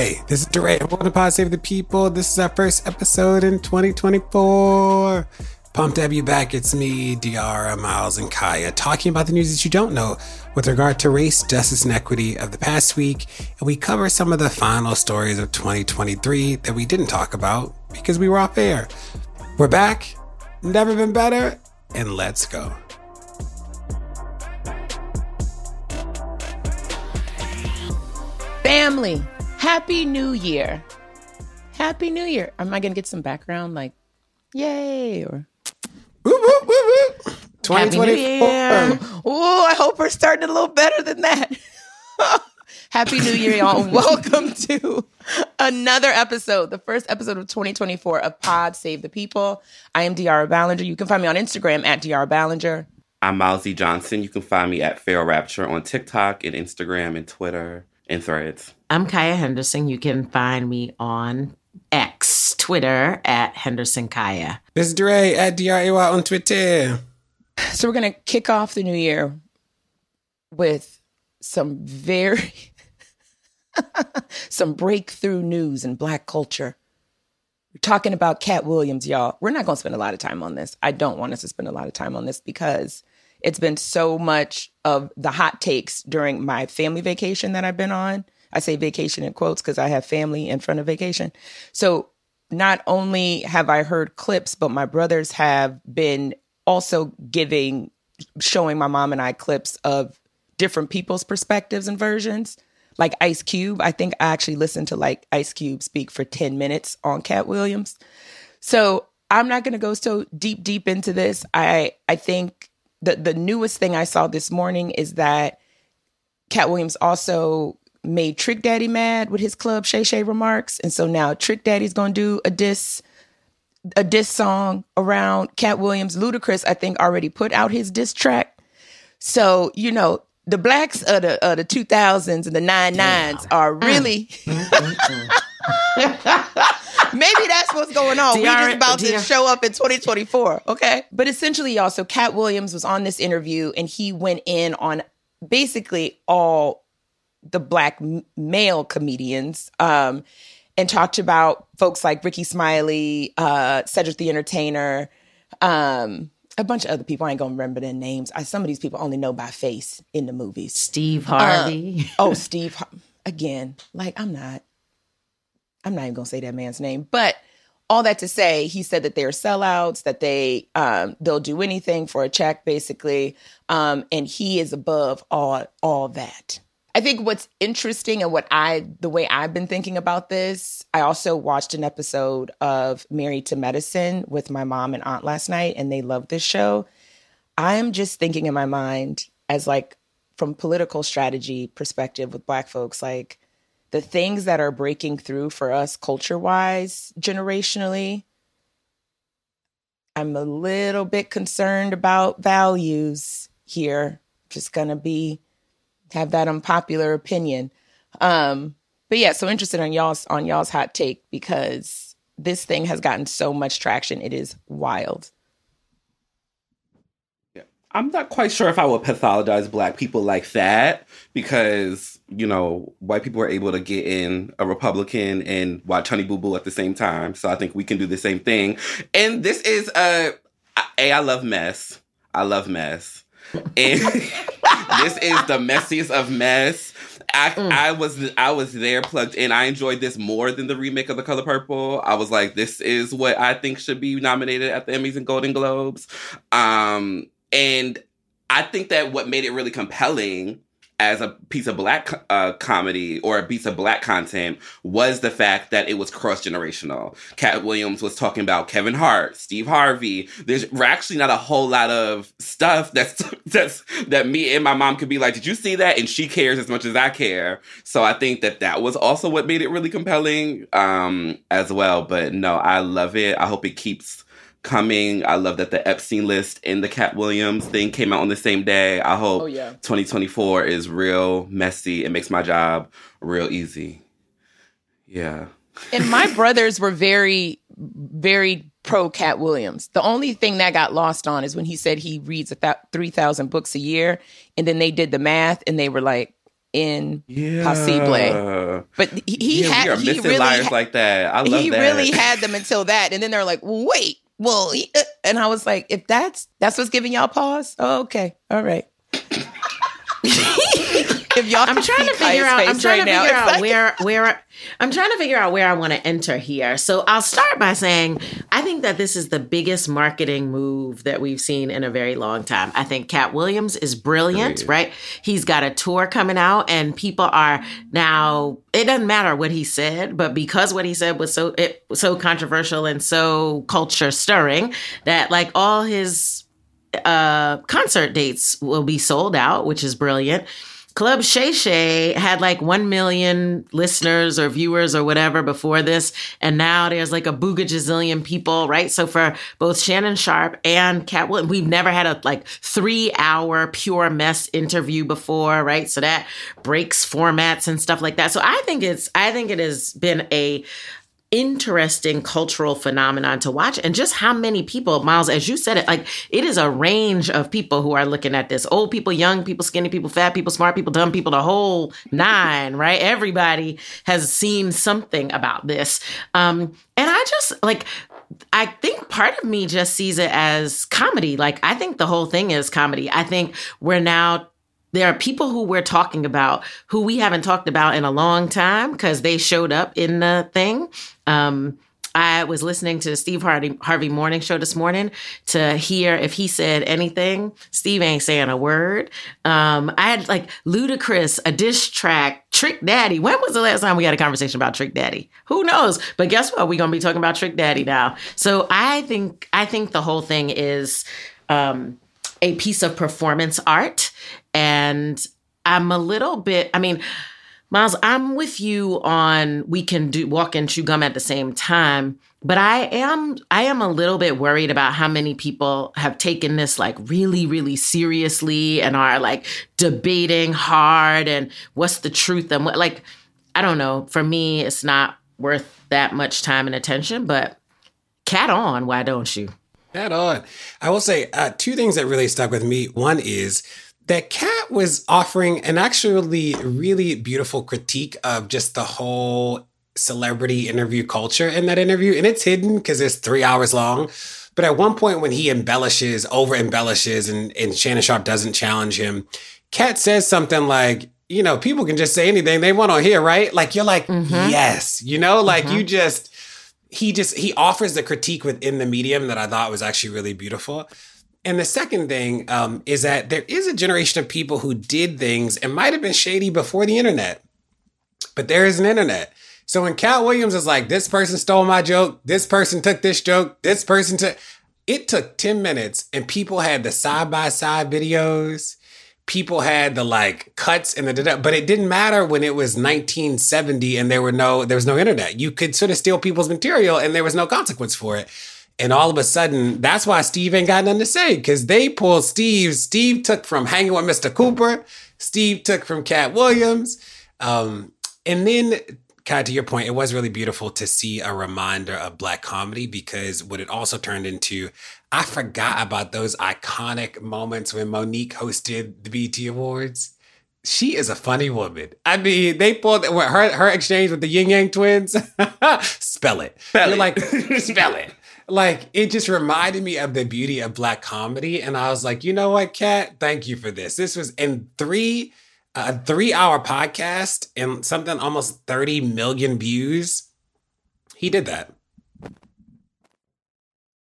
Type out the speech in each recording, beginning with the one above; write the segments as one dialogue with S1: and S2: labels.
S1: Hey, this is DeRay. Welcome to Pod Save the People. This is our first episode in 2024. Pumped to have you back. It's me, De'Ara, Myles, and Kaya, talking about the news that you don't know with regard to race, justice, and equity of the past week. And we cover some of the final stories of 2023 that we didn't talk about because we were off air. We're back, never been better, and let's go.
S2: Family, Happy New Year. Happy New Year. Am I going to get some background like, yay, or
S1: Whoop, whoop, whoop, whoop.
S2: Happy New Year.
S1: 2024.
S2: Oh, I hope we're starting a little better than that. Happy New Year, y'all. Welcome to another episode, the first episode of 2024 of Pod Save the People. I am De'Ara Balenger. You can find me on Instagram at De'Ara Balenger.
S3: I'm Milesy Johnson. You can find me at pharaohrapture on TikTok and Instagram and Twitter and Threads.
S4: I'm Kaya Henderson. You can find me on X, Twitter at Henderson Kaya.
S1: This is DeRay at DRAY on Twitter.
S2: So we're going to kick off the new year with some very some breakthrough news in black culture. We're talking about Katt Williams, y'all. We're not going to spend a lot of time on this. I don't want us to spend a lot of time on this because it's been so much of the hot takes during my family vacation that I've been on. I say vacation in quotes because I have family in front of vacation. So not only have I heard clips, but my brothers have been also giving, showing my mom and I clips of different people's perspectives and versions. Like Ice Cube, I think I actually listened to like Ice Cube speak for 10 minutes on Katt Williams. So I'm not going to go so deep, deep into this. I, I think the, the newest thing I saw this morning is that Katt Williams also made Trick Daddy mad with his club Shay Shay remarks. And so now Trick Daddy's going to do a diss a diss song around Katt Williams. Ludacris, I think, already put out his diss track. So, you know, the blacks of the of the 2000s and the 99s are really mm, mm, mm, Maybe that's what's going on. we
S4: DR
S2: just about to show up in 2024. Okay. But essentially, y'all, so Katt Williams was on this interview and he went in on basically all the black male comedians um, and talked about folks like Rickey Smiley, uh, Cedric the Entertainer, um, a bunch of other people. I ain't gonna remember their names. I, some of these people only know by face in the movies.
S4: Steve Harvey.
S2: Oh, Steve. Har- Again, like I'm not. I'm not even gonna say that man's name, but all that to say, he said that they're sellouts, that they um, they'll do anything for a check, basically, um, and he is above all all that. I think what's interesting and what I the way I've been thinking about this, I also watched an episode of Married to Medicine with my mom and aunt last night, and they love this show. I'm just thinking in my mind as like from political strategy perspective with black folks, like the things that are breaking through for us culture wise, generationally. I'm a little bit concerned about values here. Just gonna be have that unpopular opinion. Um, but yeah, so interested on y'all's on y'all's hot take because this thing has gotten so much traction. It is wild.
S3: I'm not quite sure if I would pathologize black people like that because, you know, white people are able to get in a Republican and watch Honey Boo Boo at the same time. So I think we can do the same thing. And this is a, a I love mess. I love mess. And this is the messiest of mess. I, mm. I was I was there plugged in. I enjoyed this more than the remake of The Color Purple. I was like, this is what I think should be nominated at the Emmys and Golden Globes. Um, and I think that what made it really compelling as a piece of black uh, comedy or a piece of black content was the fact that it was cross generational. Katt Williams was talking about Kevin Hart, Steve Harvey. There's actually not a whole lot of stuff that's that's that me and my mom could be like, "Did you see that?" And she cares as much as I care. So I think that that was also what made it really compelling um, as well. But no, I love it. I hope it keeps coming. I love that the Epstein list and the Katt Williams thing came out on the same day. I hope
S2: oh, yeah.
S3: 2024 is real messy. It makes my job real easy. Yeah.
S2: And my brothers were very, very pro Katt Williams. The only thing that got lost on is when he said he reads about 3,000 books a year. And then they did the math and they were like, in
S3: yeah.
S2: Possible. But he, he
S3: yeah,
S2: had
S3: we are
S2: he really
S3: liars
S2: ha-
S3: like that. I love that.
S2: he
S3: that.
S2: really had them until that, and then they're like, "Wait, well," uh, and I was like, "If that's that's what's giving y'all pause, oh, okay, all right." if y'all
S4: I'm trying to figure out I'm trying right to figure out where where I'm trying to figure out where I want to enter here. So I'll start by saying I think that this is the biggest marketing move that we've seen in a very long time. I think Katt Williams is brilliant, right? He's got a tour coming out and people are now it doesn't matter what he said, but because what he said was so it was so controversial and so culture stirring that like all his uh concert dates will be sold out, which is brilliant. Club Shay Shay had like 1 million listeners or viewers or whatever before this. And now there's like a boogajazillion people, right? So for both Shannon Sharpe and Katt Williams, we've never had a like three hour pure mess interview before, right? So that breaks formats and stuff like that. So I think it's, I think it has been a, interesting cultural phenomenon to watch and just how many people Myles as you said it like it is a range of people who are looking at this old people young people skinny people fat people smart people dumb people the whole nine right everybody has seen something about this um and i just like I think part of me just sees it as comedy. Like, I think the whole thing is comedy. I think we're now there are people who we're talking about who we haven't talked about in a long time because they showed up in the thing. Um, I was listening to Steve Harvey, Harvey Morning Show this morning to hear if he said anything. Steve ain't saying a word. Um, I had like Ludacris, a diss track, Trick Daddy. When was the last time we had a conversation about Trick Daddy? Who knows? But guess what? We're gonna be talking about Trick Daddy now. So I think I think the whole thing is um, a piece of performance art and I'm a little bit, I mean, Myles, I'm with you on we can do walk and chew gum at the same time, but I am I am a little bit worried about how many people have taken this like really really seriously and are like debating hard and what's the truth and what like I don't know. For me, it's not worth that much time and attention, but cat on, why don't you?
S1: Cat on. I will say uh, two things that really stuck with me. One is that Katt was offering an actually really beautiful critique of just the whole celebrity interview culture in that interview. And it's hidden because it's three hours long. But at one point, when he embellishes, over embellishes, and, and Shannon Sharpe doesn't challenge him, Katt says something like, you know, people can just say anything they want to hear, right? Like, you're like, mm-hmm. yes, you know, like mm-hmm. you just, he just, he offers the critique within the medium that I thought was actually really beautiful. And the second thing um, is that there is a generation of people who did things and might have been shady before the internet, but there is an internet. So when Katt Williams is like, this person stole my joke, this person took this joke, this person took, it took 10 minutes and people had the side by side videos. People had the like cuts and the, but it didn't matter when it was 1970 and there were no, there was no internet. You could sort of steal people's material and there was no consequence for it. And all of a sudden, that's why Steve ain't got nothing to say because they pulled Steve. Steve took from hanging with Mr. Cooper. Steve took from Katt Williams. Um, and then Kat, to your point, it was really beautiful to see a reminder of black comedy because what it also turned into, I forgot about those iconic moments when Mo'Nique hosted the BET Awards. She is a funny woman. I mean, they pulled her her exchange with the Ying Yang twins. spell it. Spell You're it. like, spell it. Like it just reminded me of the beauty of black comedy, and I was like, you know what, Kat? Thank you for this. This was in three uh, a three hour podcast and something almost 30 million views. He did that.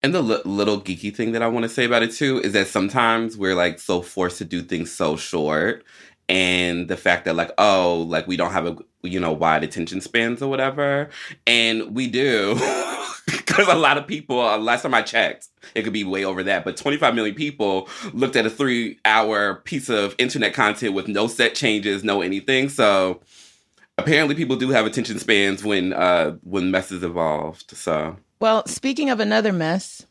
S3: And the l- little geeky thing that I want to say about it too is that sometimes we're like so forced to do things so short. And the fact that, like, oh, like we don't have a, you know, wide attention spans or whatever. And we do. Because a lot of people, last time I checked, it could be way over that, but 25 million people looked at a three hour piece of internet content with no set changes, no anything. So apparently people do have attention spans when uh when messes evolved. So
S2: Well, speaking of another mess,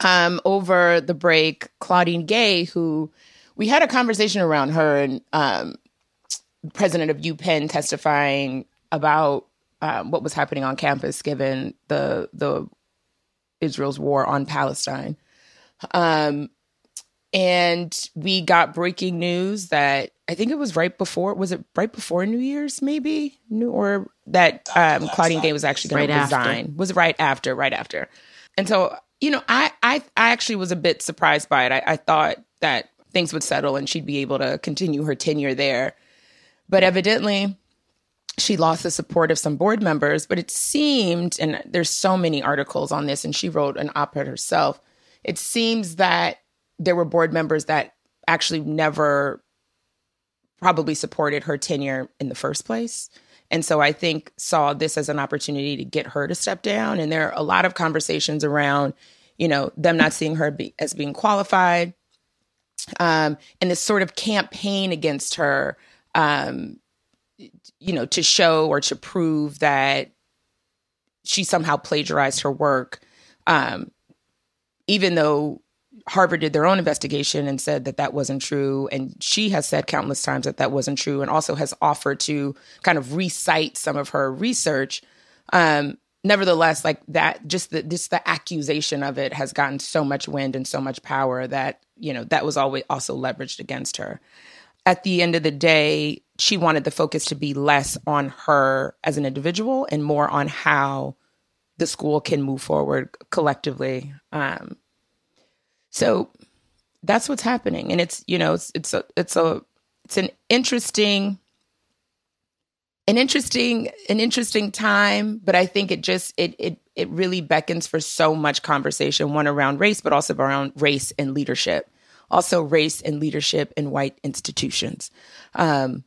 S2: um, over the break, Claudine Gay, who we had a conversation around her and um president of UPenn testifying about um, what was happening on campus, given the the Israel's war on Palestine. Um, and we got breaking news that I think it was right before was it right before New Year's maybe New or that um, Claudine Gay was actually going right to resign after. was it right after right after, and so you know I I I actually was a bit surprised by it. I, I thought that things would settle and she'd be able to continue her tenure there, but evidently she lost the support of some board members, but it seemed, and there's so many articles on this, and she wrote an op ed herself. It seems that there were board members that actually never probably supported her tenure in the first place. And so I think saw this as an opportunity to get her to step down. And there are a lot of conversations around, you know, them not seeing her be, as being qualified, um, and this sort of campaign against her um, you know, to show or to prove that she somehow plagiarized her work, um, even though Harvard did their own investigation and said that that wasn't true. And she has said countless times that that wasn't true and also has offered to kind of recite some of her research. Um, nevertheless, like that, just the, just the accusation of it has gotten so much wind and so much power that, you know, that was always also leveraged against her. At the end of the day, she wanted the focus to be less on her as an individual and more on how the school can move forward collectively. Um, so that's what's happening, and it's you know it's it's a it's a it's an interesting an interesting an interesting time but i think it just it it it really beckons for so much conversation one around race but also around race and leadership also race and leadership in white institutions um,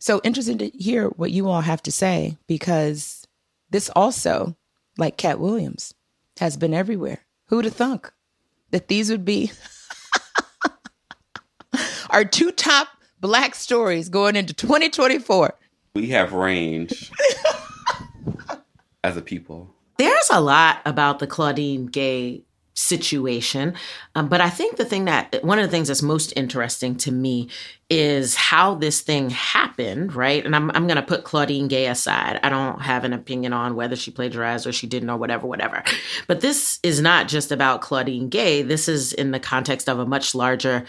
S2: so interested to hear what you all have to say because this also, like Katt Williams, has been everywhere. Who'd have thunk that these would be our two top black stories going into 2024?
S3: We have range as a people.
S4: There's a lot about the Claudine Gay situation. Um, but I think the thing that one of the things that's most interesting to me is how this thing happened, right? And I'm, I'm going to put Claudine Gay aside. I don't have an opinion on whether she plagiarized or she didn't or whatever, whatever. But this is not just about Claudine Gay. This is in the context of a much larger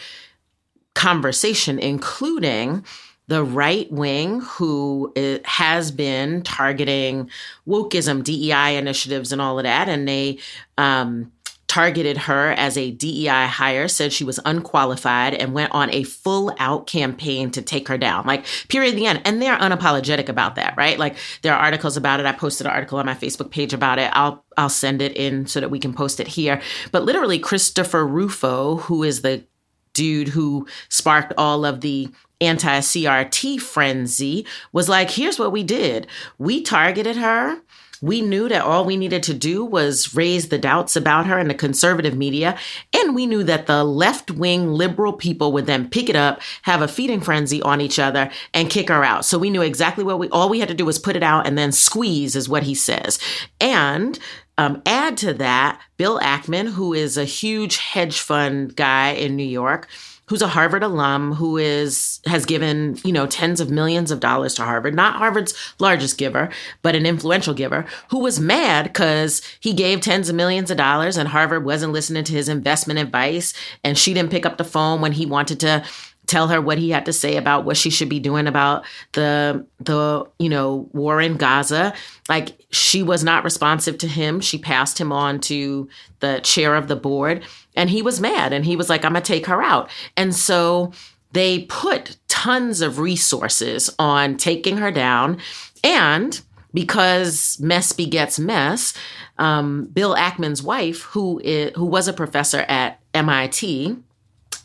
S4: conversation, including the right wing who uh, has been targeting wokeism, DEI initiatives, and all of that. And they, um, targeted her as a DEI hire, said she was unqualified, and went on a full out campaign to take her down. Like, period, the end. And they're unapologetic about that, right? Like, there are articles about it. I posted an article on my Facebook page about it. I'll I'll send it in so that we can post it here. But literally, Christopher Rufo, who is the dude who sparked all of the anti CRT frenzy, was like, here's what we did. We targeted her we knew that all we needed to do was raise the doubts about her in the conservative media. And we knew that the left wing liberal people would then pick it up, have a feeding frenzy on each other, and kick her out. So we knew exactly what we, all we had to do was put it out and then squeeze, is what he says. And um, add to that, Bill Ackman, who is a huge hedge fund guy in New York, who's a Harvard alum who is has given, you know, tens of millions of dollars to Harvard, not Harvard's largest giver, but an influential giver, who was mad because he gave tens of millions of dollars and Harvard wasn't listening to his investment advice and she didn't pick up the phone when he wanted to tell her what he had to say about what she should be doing about the the you know war in Gaza. Like she was not responsive to him. She passed him on to the chair of the board and he was mad and he was like I'm to take her out. And so they put tons of resources on taking her down and because mess begets mess um, Bill Ackman's wife who is, who was a professor at MIT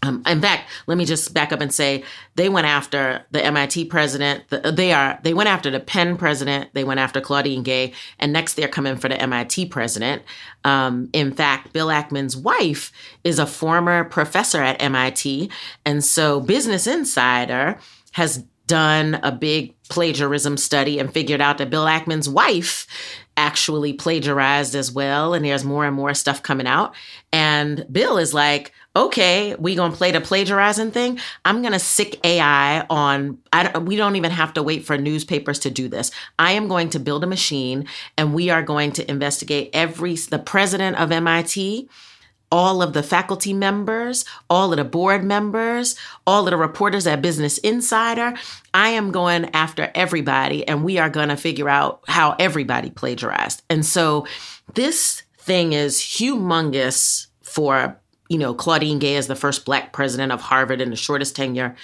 S4: um, in fact, let me just back up and say they went after the MIT president. The, they are they went after the Penn president. They went after Claudine Gay, and next they're coming for the MIT president. Um, in fact, Bill Ackman's wife is a former professor at MIT, and so Business Insider has done a big plagiarism study and figured out that Bill Ackman's wife actually plagiarized as well and there's more and more stuff coming out and Bill is like okay, we gonna play the plagiarizing thing. I'm gonna sick AI on. I, we don't even have to wait for newspapers to do this. I am going to build a machine, and we are going to investigate every the president of MIT. All of the faculty members, all of the board members, all of the reporters at Business Insider. I am going after everybody, and we are going to figure out how everybody plagiarized. And so this thing is humongous for you know, Claudine Gay is the first black president of Harvard and the shortest tenure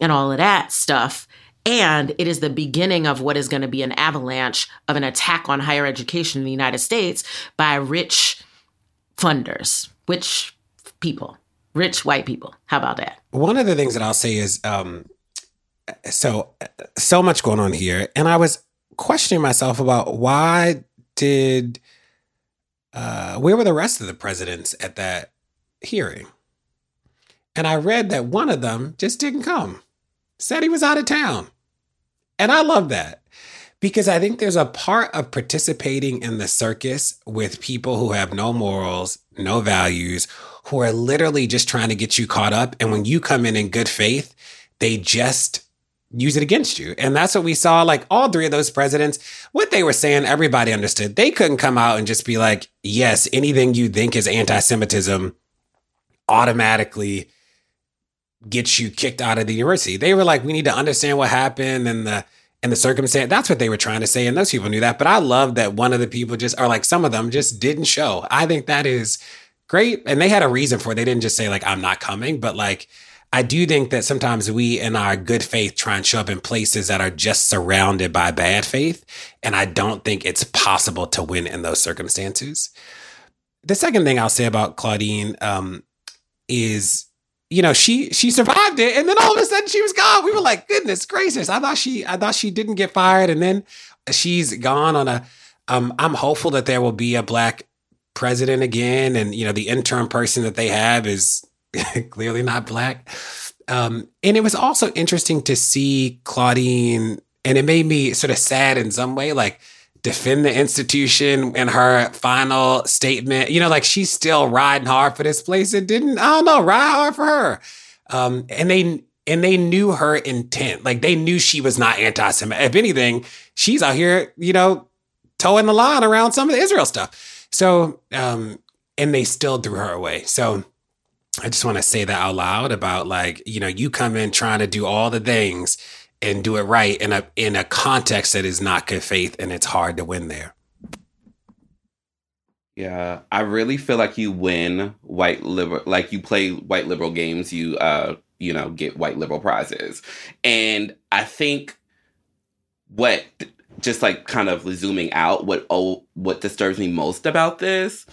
S4: and all of that stuff. And it is the beginning of what is going to be an avalanche of an attack on higher education in the United States by rich funders, rich people, rich white people. How about that?
S1: One of the things that I'll say is um, so, so much going on here. And I was questioning myself about why did, uh, where were the rest of the presidents at that hearing. And I read that one of them just didn't come, said he was out of town. And I love that because I think there's a part of participating in the circus with people who have no morals, no values, who are literally just trying to get you caught up. And when you come in in good faith, they just use it against you. And that's what we saw. Like all three of those presidents, what they were saying, everybody understood. They couldn't come out and just be like, yes, anything you think is anti Semitism automatically get you kicked out of the university. They were like, we need to understand what happened and the and the circumstance. That's what they were trying to say, and those people knew that. But I love that one of the people just, or like some of them, just didn't show. I think that is great, and they had a reason for it. They didn't just say like I'm not coming, but like. I do think that sometimes we, in our good faith, try and show up in places that are just surrounded by bad faith. And I don't think it's possible to win in those circumstances. The second thing I'll say about Claudine um, is you know she she survived it. And then all of a sudden she was gone. We were like goodness gracious. I thought she i thought she didn't get fired. And then she's gone on a um i'm hopeful that there will be a black president again. And you know the interim person that they have is clearly not black. Um and it was also interesting to see claudine and it made me sort of sad in some way. Like defend the institution in her final statement. You know, like she's still riding hard for this place. It didn't, I don't know, ride hard for her. Um, and they and they knew her intent. Like they knew she was not anti-Semitic. If anything, she's out here, you know, towing the line around some of the Israel stuff. So, um, and they still threw her away. So I just want to say that out loud about like, you know, you come in trying to do all the things and do it right in a in a context that is not good faith and it's hard to win there.
S3: Yeah, I really feel like you win white liberal like you play white liberal games, you uh you know, get white liberal prizes. And I think what just like kind of zooming out what oh what disturbs me most about this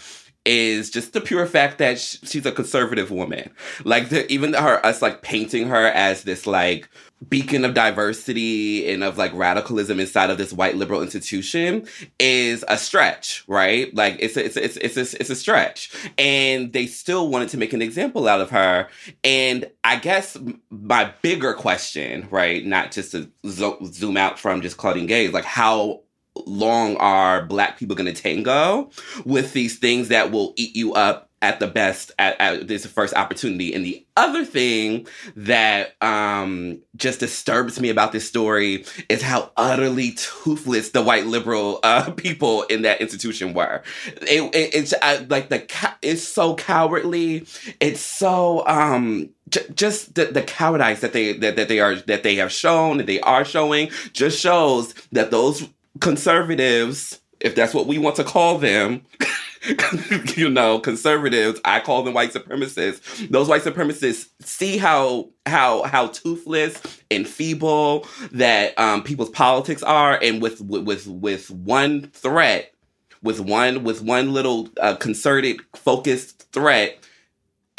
S3: is just the pure fact that she's a conservative woman. Like the, even her us like painting her as this like beacon of diversity and of like radicalism inside of this white liberal institution is a stretch, right? Like it's a, it's a, it's it's a, it's a stretch, and they still wanted to make an example out of her. And I guess my bigger question, right, not just to zo- zoom out from just Claudine Gay, like how long are black people going to tango with these things that will eat you up at the best at, at this first opportunity. And the other thing that um, just disturbs me about this story is how utterly toothless the white liberal uh, people in that institution were. It, it, it's uh, like the it's so cowardly. It's so um, just the, the cowardice that they that, that they are that they have shown that they are showing just shows that those conservatives, if that's what we want to call them. you know, conservatives, I call them white supremacists. Those white supremacists see how how how toothless and feeble that um, people's politics are, and with with with one threat, with one with one little uh, concerted, focused threat,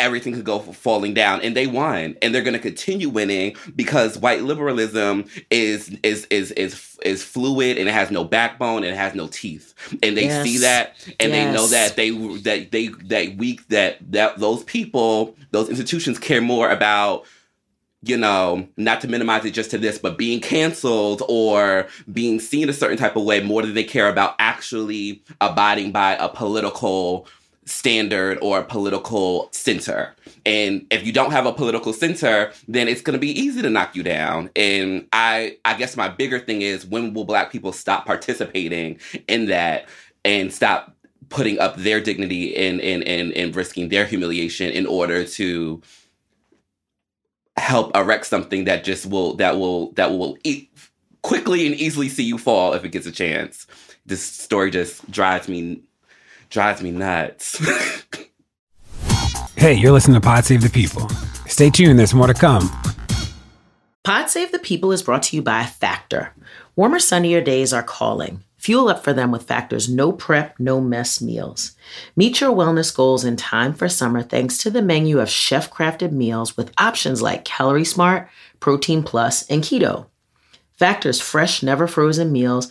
S3: everything could go falling down and they won and they're going to continue winning because white liberalism is is is is is fluid and it has no backbone and it has no teeth and they yes. see that and yes. they know that they that they that weak that that those people those institutions care more about you know, not to minimize it just to this, but being canceled or being seen a certain type of way more than they care about actually abiding by a political standard or political center. And if you don't have a political center, then it's going to be easy to knock you down. And I I guess my bigger thing is when will black people stop participating in that and stop putting up their dignity and and and, and risking their humiliation in order to help erect something that just will that will that will e- quickly and easily see you fall if it gets a chance. This story just drives me drives me nuts.
S1: hey, you're listening to Pod Save the People. Stay tuned, there's more to come.
S4: Pod Save the People is brought to you by Factor. Warmer, sunnier days are calling. Fuel up for them with Factor's no prep, no mess meals. Meet your wellness goals in time for summer thanks to the menu of chef crafted meals with options like Calorie Smart, Protein Plus, and Keto. Factor's fresh, never frozen meals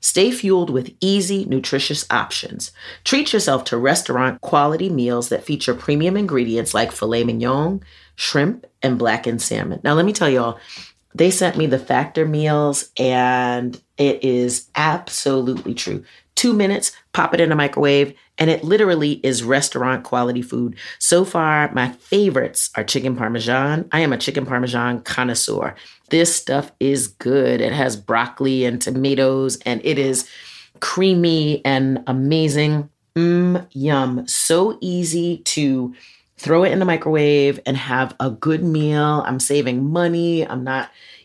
S4: Stay fueled with easy, nutritious options. Treat yourself to restaurant quality meals that feature premium ingredients like filet mignon, shrimp, and blackened salmon. Now, let me tell y'all, they sent me the factor meals, and it is absolutely true. Two minutes, pop it in a microwave, and it literally is restaurant quality food. So far, my favorites are chicken parmesan. I am a chicken parmesan connoisseur. This stuff is good. It has broccoli and tomatoes, and it is creamy and amazing. Mmm, yum. So easy to throw it in the microwave and have a good meal. I'm saving money. I'm not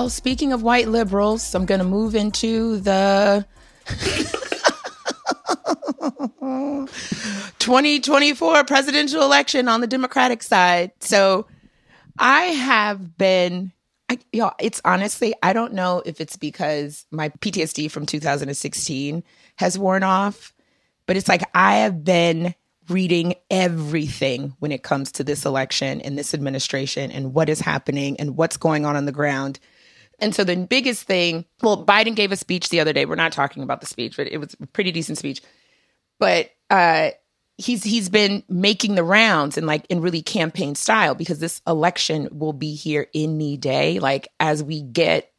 S2: Well, speaking of white liberals, I'm going to move into the 2024 presidential election on the Democratic side. So I have been, I, know, it's honestly, I don't know if it's because my PTSD from 2016 has worn off, but it's like I have been reading everything when it comes to this election and this administration and what is happening and what's going on on the ground and so the biggest thing, well, Biden gave a speech the other day. We're not talking about the speech, but it was a pretty decent speech. But uh, he's he's been making the rounds and like in really campaign style because this election will be here any day. Like as we get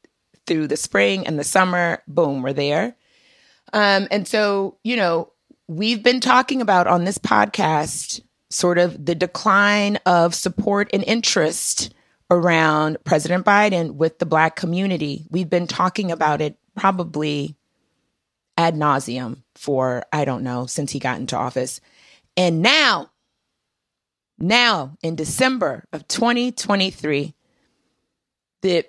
S2: through the spring and the summer, boom, we're there. Um, and so you know we've been talking about on this podcast sort of the decline of support and interest around President Biden with the Black community. We've been talking about it probably ad nauseum for, I don't know, since he got into office. And now, now in December of 2023, the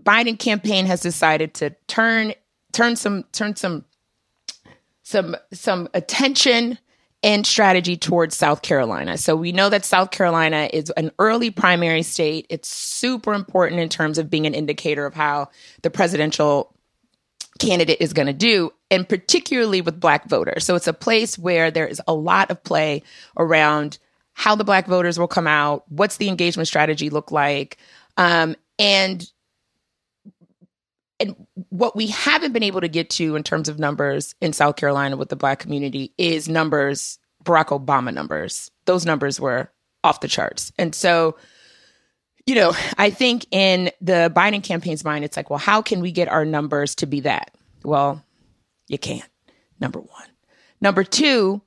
S2: Biden campaign has decided to turn turn some turn some some some attention and strategy towards South Carolina. So we know that South Carolina is an early primary state. It's super important in terms of being an indicator of how the presidential candidate is going to do, and particularly with Black voters. So it's a place where there is a lot of play around how the Black voters will come out, what's the engagement strategy look like, um, and and what we haven't been able to get to in terms of numbers in South Carolina with the black community is numbers, Barack Obama numbers. Those numbers were off the charts. And so, you know, I think in the Biden campaign's mind, it's like, well, how can we get our numbers to be that? Well, you can't, number one. Number two,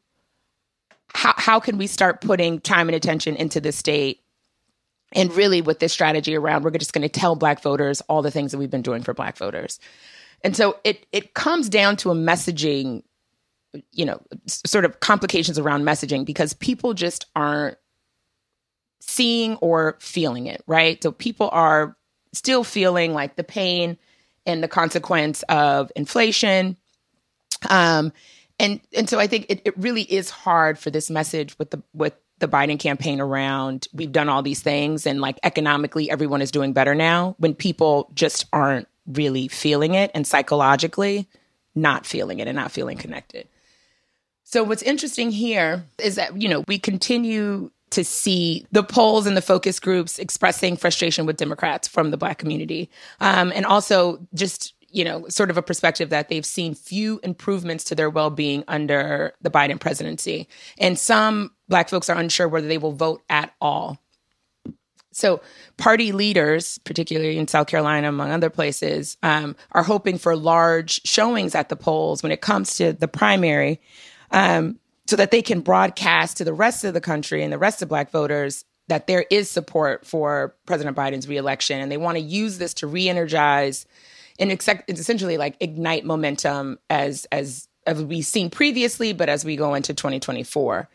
S2: how, how can we start putting time and attention into the state and really, with this strategy around, we're just going to tell Black voters all the things that we've been doing for Black voters. And so it it comes down to a messaging, you know, sort of complications around messaging because people just aren't seeing or feeling it, right? So people are still feeling like the pain and the consequence of inflation. Um, and and so I think it, it really is hard for this message with the with the Biden campaign around we've done all these things and like economically everyone is doing better now when people just aren't really feeling it and psychologically not feeling it and not feeling connected. So what's interesting here is that you know we continue to see the polls and the focus groups expressing frustration with Democrats from the Black community, um, and also just you know, sort of a perspective that they've seen few improvements to their well being under the Biden presidency. And some Black folks are unsure whether they will vote at all. So, party leaders, particularly in South Carolina, among other places, um, are hoping for large showings at the polls when it comes to the primary um, so that they can broadcast to the rest of the country and the rest of Black voters that there is support for President Biden's reelection. And they want to use this to re energize and essentially like ignite momentum as as as we've seen previously, but as we go into 2024.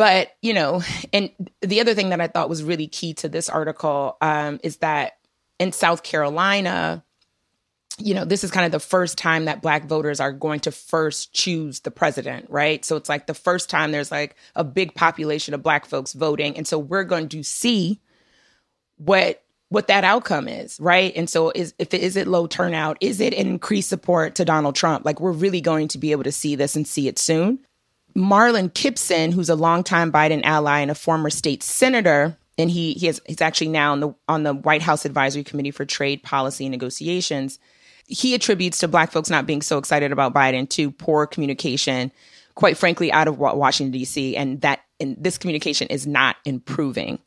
S2: But you know, and the other thing that I thought was really key to this article um, is that in South Carolina, you know, this is kind of the first time that Black voters are going to first choose the president, right? So it's like the first time there's like a big population of Black folks voting, and so we're going to see what what that outcome is, right? And so is if it is it low turnout, is it increased support to Donald Trump? Like we're really going to be able to see this and see it soon. Marlon Kimpson, who's a longtime Biden ally and a former state senator, and he he has he's actually now on the on the White House Advisory Committee for Trade Policy and Negotiations. He attributes to black folks not being so excited about Biden to poor communication, quite frankly, out of Washington D.C. and that and this communication is not improving.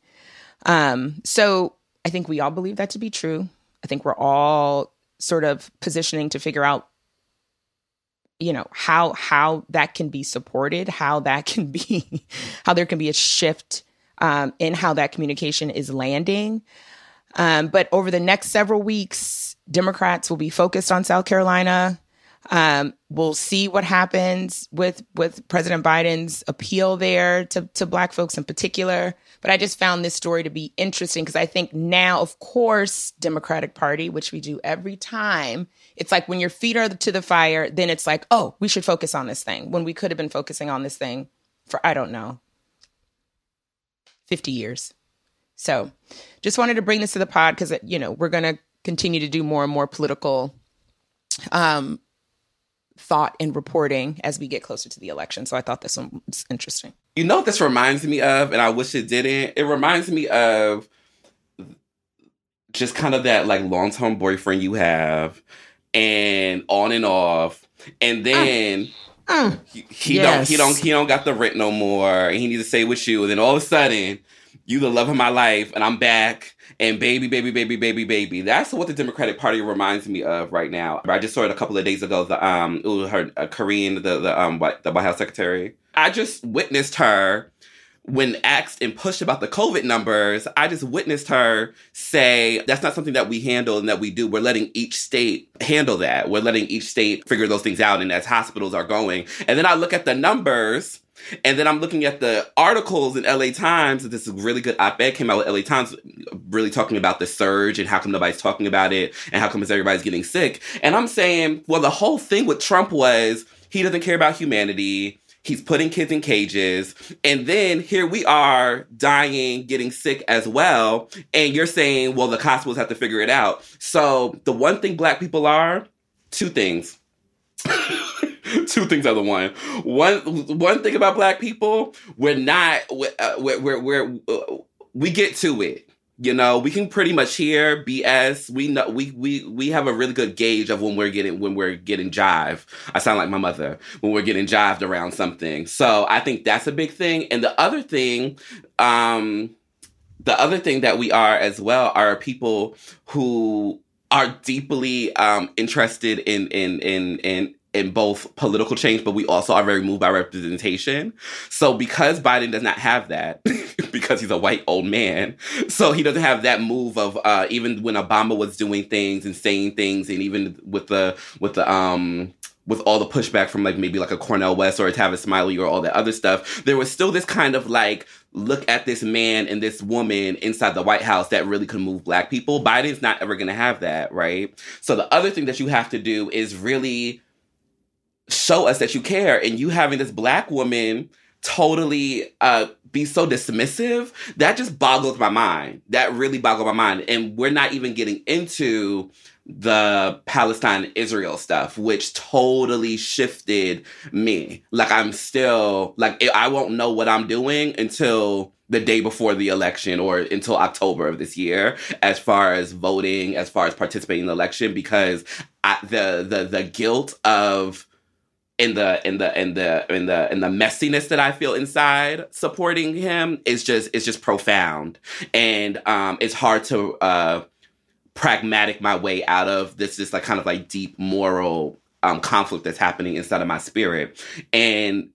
S2: Um, so I think we all believe that to be true. I think we're all sort of positioning to figure out you know how how that can be supported how that can be how there can be a shift um, in how that communication is landing um, but over the next several weeks democrats will be focused on south carolina um, we'll see what happens with with President Biden's appeal there to to Black folks in particular. But I just found this story to be interesting because I think now, of course, Democratic Party, which we do every time, it's like when your feet are to the fire, then it's like, oh, we should focus on this thing when we could have been focusing on this thing for I don't know, fifty years. So, just wanted to bring this to the pod because you know we're going to continue to do more and more political um, thought and reporting as we get closer to the election. So I thought this one was interesting.
S3: You know what this reminds me of, and I wish it didn't? It reminds me of just kind of that like long term boyfriend you have and on and off. And then uh, uh, he, he yes. don't he don't he don't got the rent no more he needs to stay with you. And then all of a sudden, you the love of my life, and I'm back and baby, baby, baby, baby, baby. That's what the Democratic Party reminds me of right now. I just saw it a couple of days ago. The um, her uh, Karine, the the um, White, the White House secretary. I just witnessed her when asked and pushed about the COVID numbers, I just witnessed her say that's not something that we handle and that we do. We're letting each state handle that. We're letting each state figure those things out. And as hospitals are going, and then I look at the numbers and then I'm looking at the articles in LA Times. This is really good op-ed came out with LA Times, really talking about the surge and how come nobody's talking about it and how come everybody's getting sick. And I'm saying, well, the whole thing with Trump was he doesn't care about humanity. He's putting kids in cages. And then here we are dying, getting sick as well. And you're saying, well, the hospitals have to figure it out. So the one thing black people are, two things. two things are the one. One one thing about black people, we're not uh, we're we're, we're uh, we get to it. You know, we can pretty much hear BS. We know we we we have a really good gauge of when we're getting when we're getting jive. I sound like my mother when we're getting jived around something. So I think that's a big thing. And the other thing, um, the other thing that we are as well are people who are deeply um, interested in in in in in both political change, but we also are very moved by representation. So because Biden does not have that, because he's a white old man, so he doesn't have that move of uh, even when Obama was doing things and saying things, and even with the with the um with all the pushback from like maybe like a Cornel West or a Tavis Smiley or all that other stuff, there was still this kind of like look at this man and this woman inside the White House that really could move black people. Biden's not ever to have that, right? So the other thing that you have to do is really show us that you care and you having this black woman totally uh be so dismissive that just boggles my mind. That really boggles my mind. And we're not even getting into the palestine israel stuff which totally shifted me. Like i'm still like i won't know what i'm doing until the day before the election or until october of this year as far as voting as far as participating in the election because I, the the the guilt of in the in the in the in the in the messiness that I feel inside supporting him is just it's just profound, and um, it's hard to uh, pragmatic my way out of this this like kind of like deep moral um, conflict that's happening inside of my spirit, and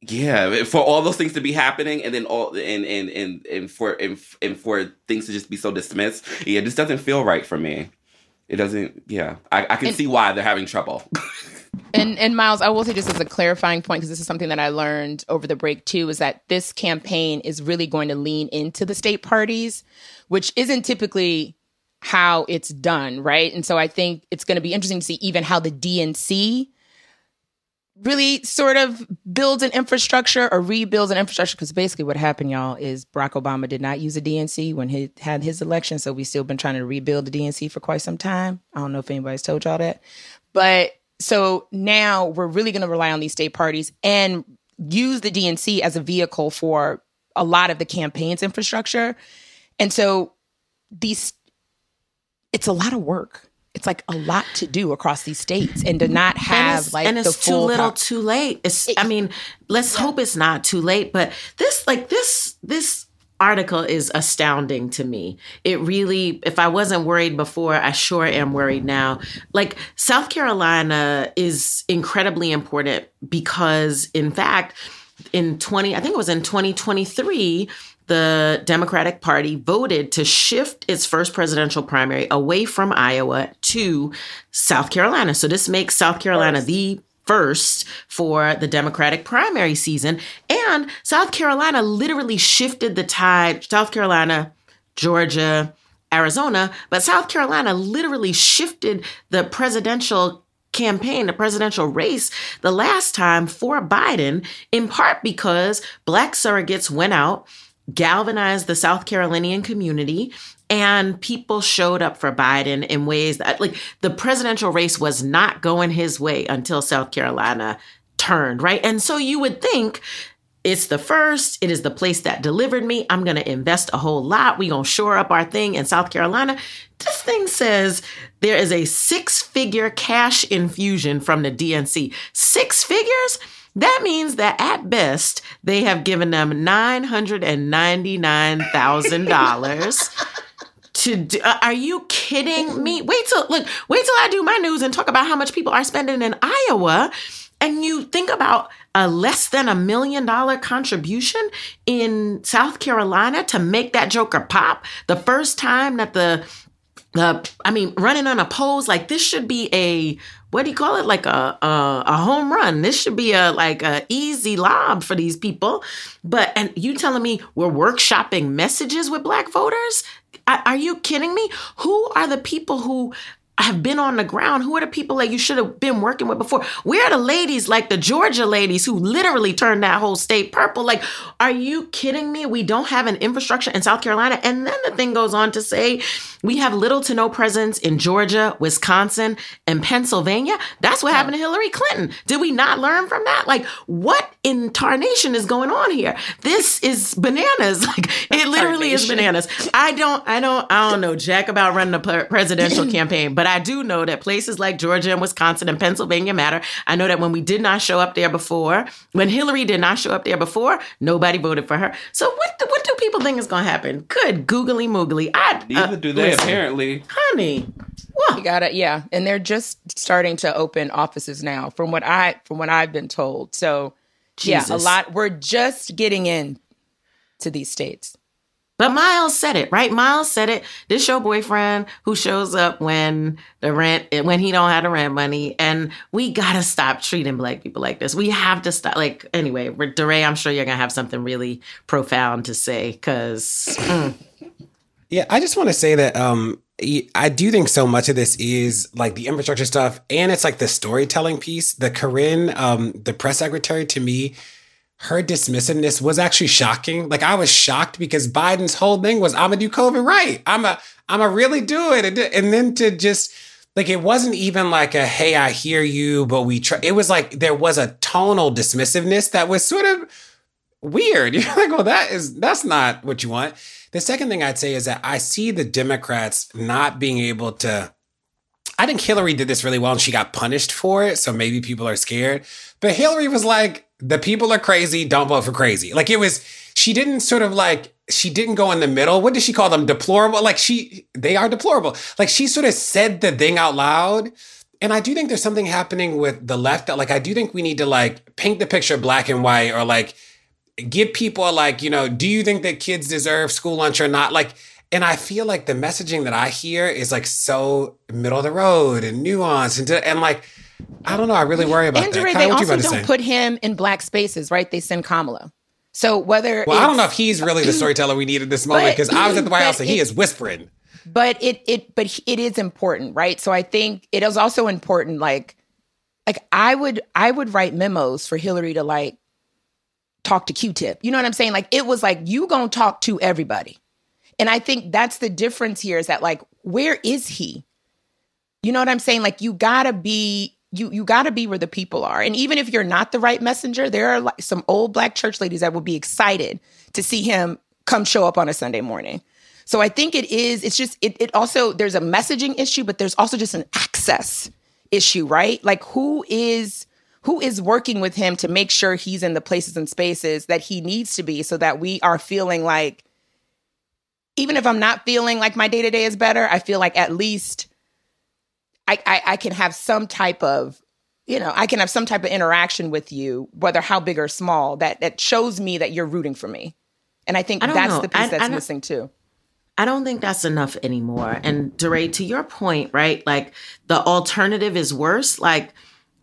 S3: yeah, for all those things to be happening, and then all and and and and for and, and for things to just be so dismissed, yeah, this doesn't feel right for me. It doesn't. Yeah, I, I can and, see why they're having trouble.
S2: and and Myles, I will say just as a clarifying point because this is something that I learned over the break too is that this campaign is really going to lean into the state parties, which isn't typically how it's done, right? And so I think it's going to be interesting to see even how the DNC really sort of builds an infrastructure or rebuilds an infrastructure because basically what happened y'all is barack obama did not use a dnc when he had his election so we've still been trying to rebuild the dnc for quite some time i don't know if anybody's told y'all that but so now we're really going to rely on these state parties and use the DNC as a vehicle for a lot of the campaign's infrastructure. And so these, it's a lot of work. It's like a lot to do across these states, and to not have
S4: and
S2: like
S4: and it's too little, too late. It's, I mean, let's yeah. hope it's not too late. But this, like this, this article is astounding to me. It really, if I wasn't worried before, I sure am worried now. Like, South Carolina is incredibly important because, in fact, in 20, I think it was in 2023, the Democratic Party voted to shift its first presidential primary away from Iowa to South Carolina. So this makes South Carolina the first for the Democratic primary season. And South Carolina literally shifted the tide. South Carolina, Georgia, Arizona, but South Carolina literally shifted the presidential campaign, the presidential race, the last time for Biden, in part because black surrogates went out, galvanized the South Carolinian community, and people showed up for Biden in ways that, like, the presidential race was not going his way until South Carolina turned, right? And so you would think it's the first. It is the place that delivered me. I'm going to invest a whole lot. we going to shore up our thing in South Carolina. This thing says there is a six figure cash infusion from the DNC. Six figures? That means that at best, they have given them $999,000 to do, uh, are you kidding me? Wait till look, wait till I do my news and talk about how much people are spending in Iowa. And you think about a less than a million dollar contribution in South Carolina to make that joker pop. The first time that the the I mean, running on a pose like this should be a what do you call it? Like a a, a home run. This should be a like a easy lob for these people. But and you telling me we're workshopping messages with black voters? Are you kidding me? Who are the people who have been on the ground. Who are the people that you should have been working with before? Where are the ladies like the Georgia ladies who literally turned that whole state purple? Like, are you kidding me? We don't have an infrastructure in South Carolina. And then the thing goes on to say we have little to no presence in Georgia, Wisconsin, and Pennsylvania. That's what happened to Hillary Clinton. Did we not learn from that? Like, what in tarnation is going on here? This is bananas. Like, it literally is bananas. I don't, I don't, I don't know jack about running a presidential campaign, but but I do know that places like Georgia and Wisconsin and Pennsylvania matter. I know that when we did not show up there before, when Hillary did not show up there before, nobody voted for her. So what what do people think is going to happen? Good googly moogly. I
S3: neither uh, do they listen, apparently,
S4: honey.
S2: Well, you got it. Yeah, and they're just starting to open offices now, from what I from what I've been told. So Jesus. yeah, a lot. We're just getting in to these states.
S4: But Myles said it, right? Myles said it. This your boyfriend who shows up when the rent when he don't have the rent money, and we gotta stop treating black people like this. We have to stop. Like anyway, DeRay, I'm sure you're gonna have something really profound to say because. Mm.
S1: Yeah, I just want to say that um, I do think so much of this is like the infrastructure stuff, and it's like the storytelling piece. The Karine, um, the press secretary, to me her dismissiveness was actually shocking. Like I was shocked because Biden's whole thing was I'm gonna do COVID right. I'm a I'm a really do it, and, and then to just like it wasn't even like a hey I hear you, but we try. It was like there was a tonal dismissiveness that was sort of weird. You're like, well, that is that's not what you want. The second thing I'd say is that I see the Democrats not being able to. I think Hillary did this really well and she got punished for it. So maybe people are scared. But Hillary was like, the people are crazy, don't vote for crazy. Like it was, she didn't sort of like, she didn't go in the middle. What did she call them? Deplorable? Like she, they are deplorable. Like she sort of said the thing out loud. And I do think there's something happening with the left that like, I do think we need to like paint the picture black and white or like give people like, you know, do you think that kids deserve school lunch or not? Like, and I feel like the messaging that I hear is like so middle of the road and nuanced and, and like, I don't know. I really worry about
S2: and
S1: that.
S2: They also don't put him in black spaces, right? They send Kamala. So whether
S1: well, I don't know if he's really the storyteller we need at this moment because I was at the White House and he is whispering.
S2: But it it but it is important, right? So I think it is also important. Like like I would I would write memos for Hillary to like talk to Q-Tip. You know what I'm saying? Like it was like you gonna talk to everybody, and I think that's the difference here is that like where is he? You know what I'm saying? Like you gotta be you you got to be where the people are. And even if you're not the right messenger, there are like some old black church ladies that would be excited to see him come show up on a Sunday morning. So I think it is it's just it it also there's a messaging issue but there's also just an access issue, right? Like who is who is working with him to make sure he's in the places and spaces that he needs to be so that we are feeling like even if I'm not feeling like my day to day is better, I feel like at least I, I, I can have some type of you know, I can have some type of interaction with you, whether how big or small, that that shows me that you're rooting for me. And I think I that's know. the piece I, that's missing too.
S4: I don't think that's enough anymore. And DeRay, to your point, right? Like the alternative is worse. Like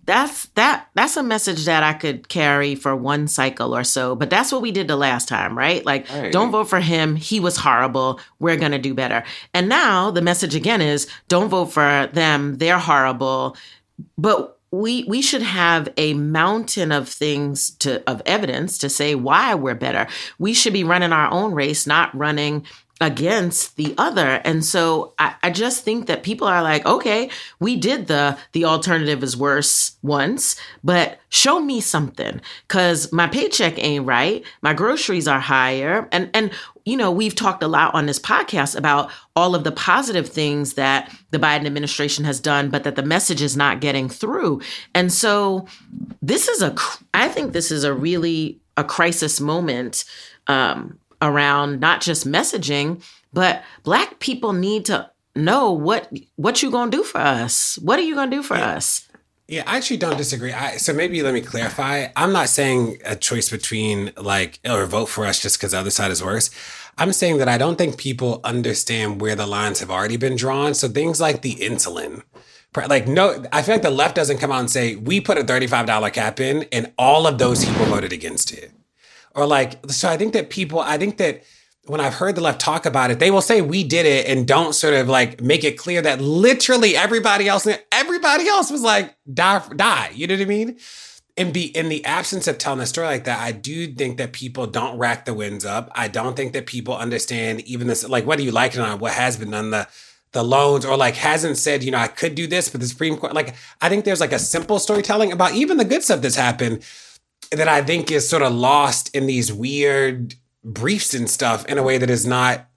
S4: that's that that's a message that I could carry for one cycle or so. But that's what we did the last time, right? Like, right. don't vote for him. He was horrible. We're gonna do better. And now the message again is don't vote for them. They're horrible. But we we should have a mountain of things to of evidence to say why we're better. We should be running our own race, not running against the other. And so I, I, just think that people are like, okay, we did the the alternative is worse once, but show me something. Cause my paycheck ain't right. My groceries are higher. And and you know, we've talked a lot on this podcast about all of the positive things that the Biden administration has done, but that the message is not getting through. And so this is a I think this is a really a crisis moment um, around not just messaging, but black people need to know what what you gonna do for us. What are you gonna do for yeah. us?
S1: Yeah, I actually don't disagree. I, so maybe let me clarify. I'm not saying a choice between like or vote for us just because the other side is worse. I'm saying that I don't think people understand where the lines have already been drawn. So things like the insulin, like no, I feel like the left doesn't come out and say we put a $35 cap in, and all of those people voted against it or like so i think that people i think that when I've heard the left talk about it, they will say we did it and don't sort of like make it clear that literally everybody else, everybody else was like die, die. You know what I mean? And be in the absence of telling a story like that, I do think that people don't rack the wins up. I don't think that people understand even this, like whether you like it or not, what has been done, the the loans, or like hasn't said, you know, I could do this, but the Supreme Court, like I think there's like a simple storytelling about even the good stuff that's happened that I think is sort of lost in these weird briefs and stuff in a way that is not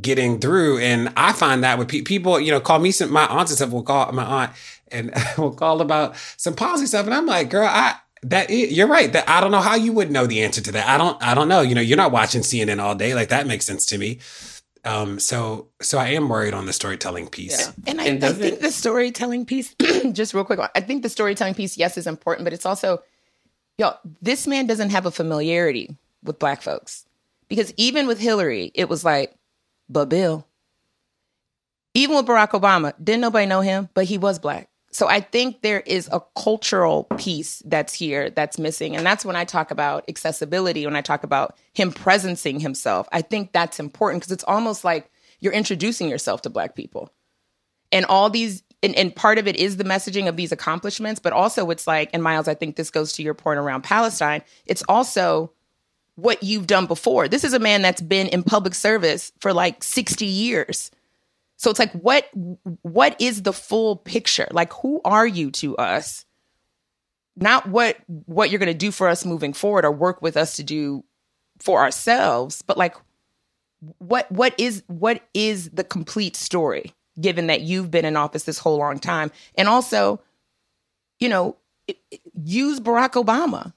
S1: getting through. And I find that with pe- people, you know, call me some, my aunts and stuff will call my aunt and will call about some policy stuff. And I'm like, girl, I, that is, you're right. That I don't know how you would know the answer to that. I don't, I don't know. You know, you're not watching CNN all day. Like that makes sense to me. Um, so, so I am worried on the storytelling piece.
S2: Yeah. And I, and I think the storytelling piece, just real quick, I think the storytelling piece, yes, is important, but it's also Yo, this man doesn't have a familiarity with black folks. Because even with Hillary, it was like, but Bill. Even with Barack Obama, didn't nobody know him, but he was black. So I think there is a cultural piece that's here that's missing. And that's when I talk about accessibility, when I talk about him presencing himself. I think that's important because it's almost like you're introducing yourself to black people. And all these and, and part of it is the messaging of these accomplishments, but also it's like, and Myles, I think this goes to your point around Palestine. It's also what you've done before. This is a man that's been in public service for like 60 years. So it's like what what is the full picture? Like who are you to us? Not what what you're going to do for us moving forward or work with us to do for ourselves, but like what what is what is the complete story? Given that you've been in office this whole long time. And also, you know, use Barack Obama.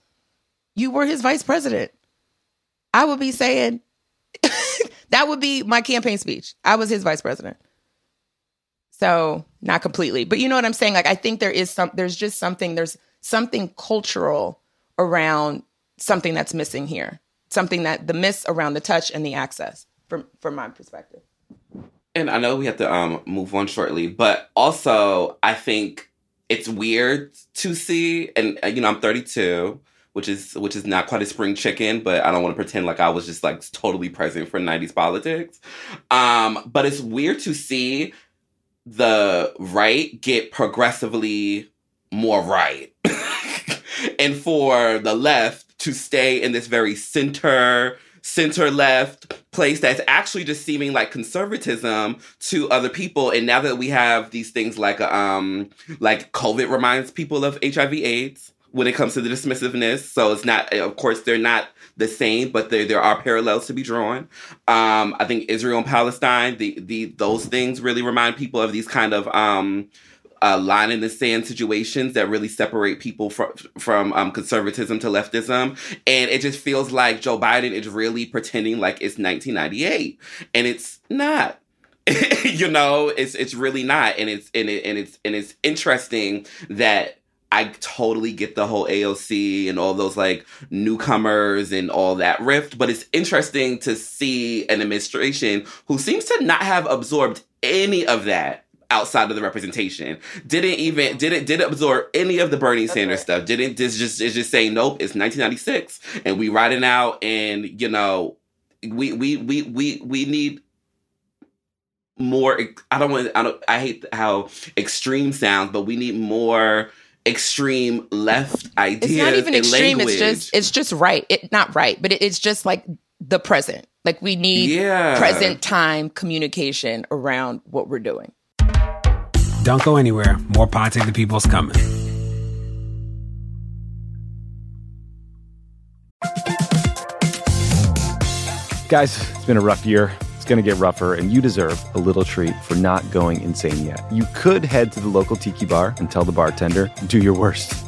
S2: You were his vice president. I would be saying that would be my campaign speech. I was his vice president. So, not completely, but you know what I'm saying? Like I think there is some there's just something there's something cultural around something that's missing here. Something that the miss around the touch and the access from from my perspective
S3: and I know we have to um move on shortly, but also I think it's weird to see, and uh, you know I'm 32, which is which is not quite a spring chicken, but I don't want to pretend like I was just like totally present for 90s politics. Um, but it's weird to see the right get progressively more right, and for the left to stay in this very center center left place that's actually just seeming like conservatism to other people. And now that we have these things like um like COVID reminds people of HIV AIDS when it comes to the dismissiveness. So it's not of course they're not the same, but there there are parallels to be drawn. Um, I think Israel and Palestine, the the those things really remind people of these kind of um uh, line in the sand situations that really separate people from from um, conservatism to leftism, and it just feels like Joe Biden is really pretending like it's 1998, and it's not. you know, it's it's really not, and it's and it and it's and it's interesting that I totally get the whole AOC and all those like newcomers and all that rift, but it's interesting to see an administration who seems to not have absorbed any of that outside of the representation. Didn't even didn't didn't absorb any of the Bernie Sanders stuff. Didn't just just is just saying nope. It's 1996 and we riding out and you know we we we we we need more i don't want i don't i hate how extreme sounds but we need more extreme left ideas
S2: it's not even extreme
S3: language.
S2: it's just it's just right it not right but it, it's just like the present like we need
S3: Yeah.
S2: present time communication around what we're doing
S1: Don't go anywhere. More Pod the People's coming.
S5: Guys, it's been a rough year. It's going to get rougher, and you deserve a little treat for not going insane yet. You could head to the local tiki bar and tell the bartender, do your worst.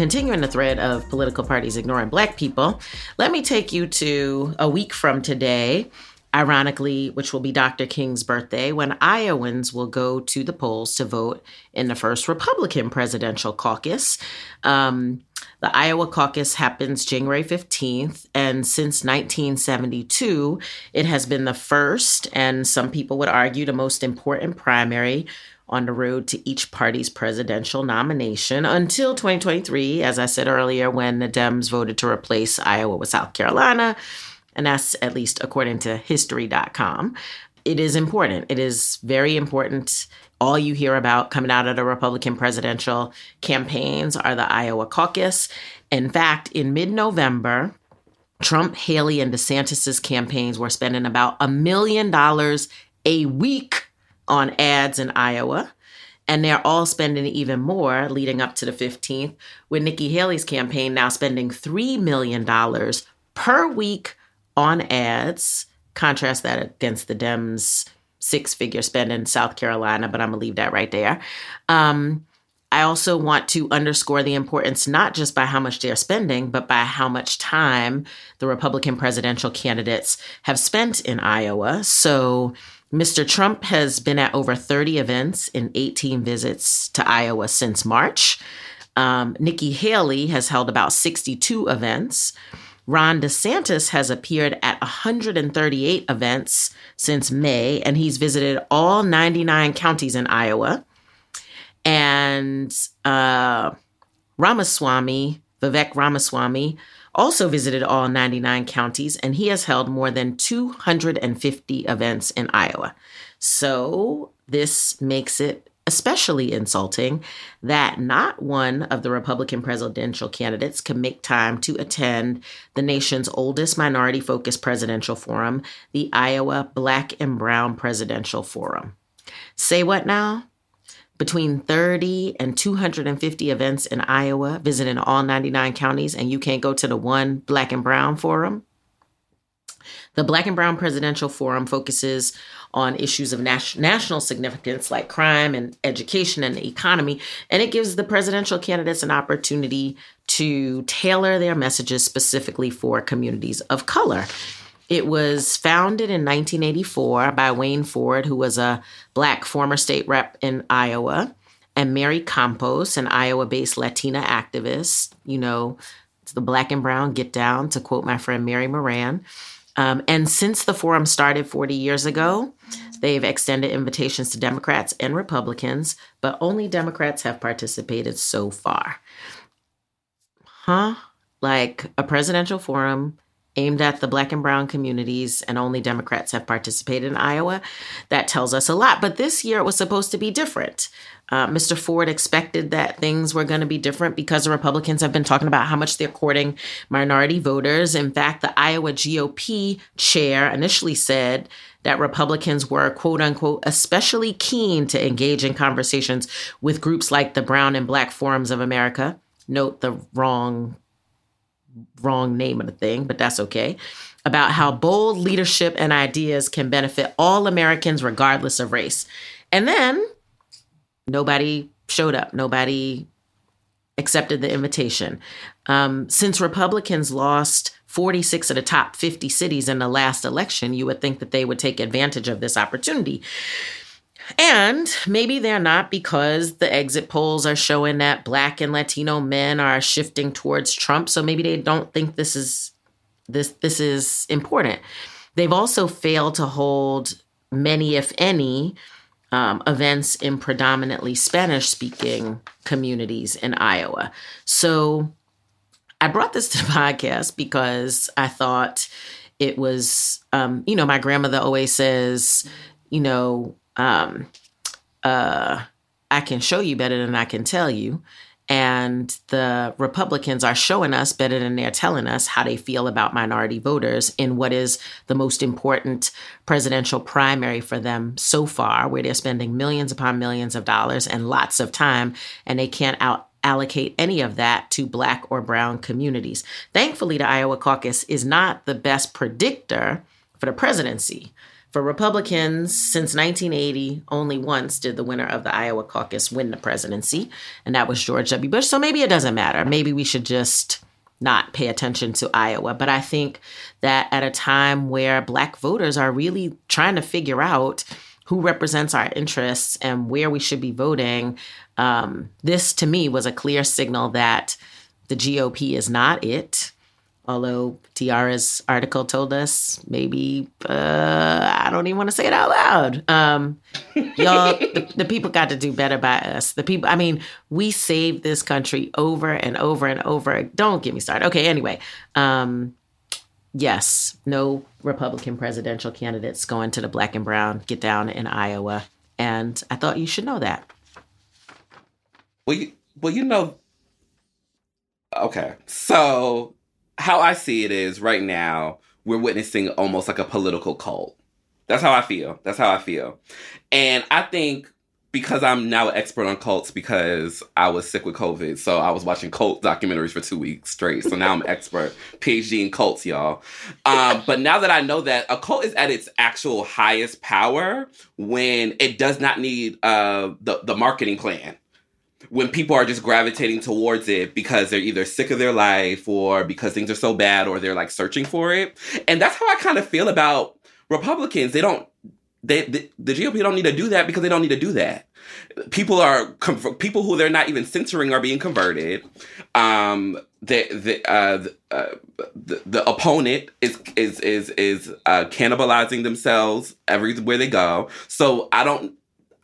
S4: Continuing the thread of political parties ignoring black people, let me take you to a week from today, ironically, which will be Dr. King's birthday, when Iowans will go to the polls to vote in the first Republican presidential caucus. Um, the Iowa caucus happens January 15th, and since 1972, it has been the first, and some people would argue the most important primary on the road to each party's presidential nomination until 2023, as I said earlier, when the Dems voted to replace Iowa with South Carolina. And that's at least according to history.com. It is important. It is very important. All you hear about coming out of the Republican presidential campaigns are the Iowa caucus. In fact, in mid November, Trump, Haley, and DeSantis' campaigns were spending about a million dollars a week on ads in Iowa. And they're all spending even more leading up to the 15th, with Nikki Haley's campaign now spending $3 million per week on ads. Contrast that against the Dems' six figure spend in South Carolina, but I'm going to leave that right there. Um, I also want to underscore the importance not just by how much they're spending, but by how much time the Republican presidential candidates have spent in Iowa. So, Mr. Trump has been at over 30 events and 18 visits to Iowa since March. Um, Nikki Haley has held about 62 events. Ron DeSantis has appeared at 138 events since May, and he's visited all 99 counties in Iowa. And uh, Ramaswamy, Vivek Ramaswamy, also visited all 99 counties, and he has held more than 250 events in Iowa. So this makes it especially insulting that not one of the Republican presidential candidates can make time to attend the nation's oldest minority focused presidential forum, the Iowa Black and Brown Presidential Forum. Say what now? Between 30 and 250 events in Iowa, visiting all 99 counties, and you can't go to the one Black and Brown Forum. The Black and Brown Presidential Forum focuses on issues of nas- national significance like crime and education and the economy, and it gives the presidential candidates an opportunity to tailor their messages specifically for communities of color. It was founded in 1984 by Wayne Ford, who was a black former state rep in Iowa, and Mary Campos, an Iowa based Latina activist. You know, it's the black and brown get down, to quote my friend Mary Moran. Um, and since the forum started 40 years ago, they've extended invitations to Democrats and Republicans, but only Democrats have participated so far. Huh? Like a presidential forum aimed at the black and brown communities, and only Democrats have participated in Iowa. That tells us a lot. But this year it was supposed to be different. Uh, Mr. Ford expected that things were going to be different because the Republicans have been talking about how much they're courting minority voters. In fact, the Iowa GOP chair initially said that Republicans were, quote unquote, especially keen to engage in conversations with groups like the Brown and Black Forums of America. Note the wrong wrong name of the thing, but that's okay. About how bold leadership and ideas can benefit all Americans regardless of race. And then nobody showed up. Nobody accepted the invitation. Um, since Republicans lost 46 of the top 50 cities in the last election, you would think that they would take advantage of this opportunity. And maybe they're not because the exit polls are showing that black and Latino men are shifting towards Trump. So maybe they don't think this is this this is important. They've also failed to hold many, if any, um, events in predominantly Spanish speaking communities in Iowa. So I brought this to the podcast because I thought it was, um, you know, my grandmother always says, you know, um, uh, I can show you better than I can tell you. And the Republicans are showing us better than they're telling us how they feel about minority voters in what is the most important presidential primary for them so far, where they're spending millions upon millions of dollars and lots of time, and they can't out allocate any of that to black or brown communities. Thankfully, the Iowa caucus is not the best predictor for the presidency. For Republicans, since 1980, only once did the winner of the Iowa caucus win the presidency, and that was George W. Bush. So maybe it doesn't matter. Maybe we should just not pay attention to Iowa. But I think that at a time where Black voters are really trying to figure out who represents our interests and where we should be voting, um, this to me was a clear signal that the GOP is not it although De'Ara's article told us maybe uh, I don't even want to say it out loud. Um, y'all, the, the, people got to do better by us. The people, I mean, we saved this country over and over and over. Don't get me started. Okay, anyway, um, yes, no Republican presidential candidates going to the black and brown get down in Iowa, and I thought you should know that.
S3: Well, you, well, you know. Okay, so how I see it is right now, we're witnessing almost like a political cult. That's how I feel. That's how I feel. And I think because I'm now an expert on cults because I was sick with COVID. So I was watching cult documentaries for two weeks straight. So now I'm an expert, PhD in cults, y'all. Um, but now that I know that a cult is at its actual highest power when it does not need uh, the, the marketing plan when people are just gravitating towards it because they're either sick of their life or because things are so bad or they're like searching for it. And that's how I kind of feel about Republicans. They don't they, the, the GOP don't need to do that because they don't need to do that. People are people who they're not even censoring are being converted. Um, the the, uh, the, uh, the, opponent is is is is uh, cannibalizing themselves everywhere they go. So I don't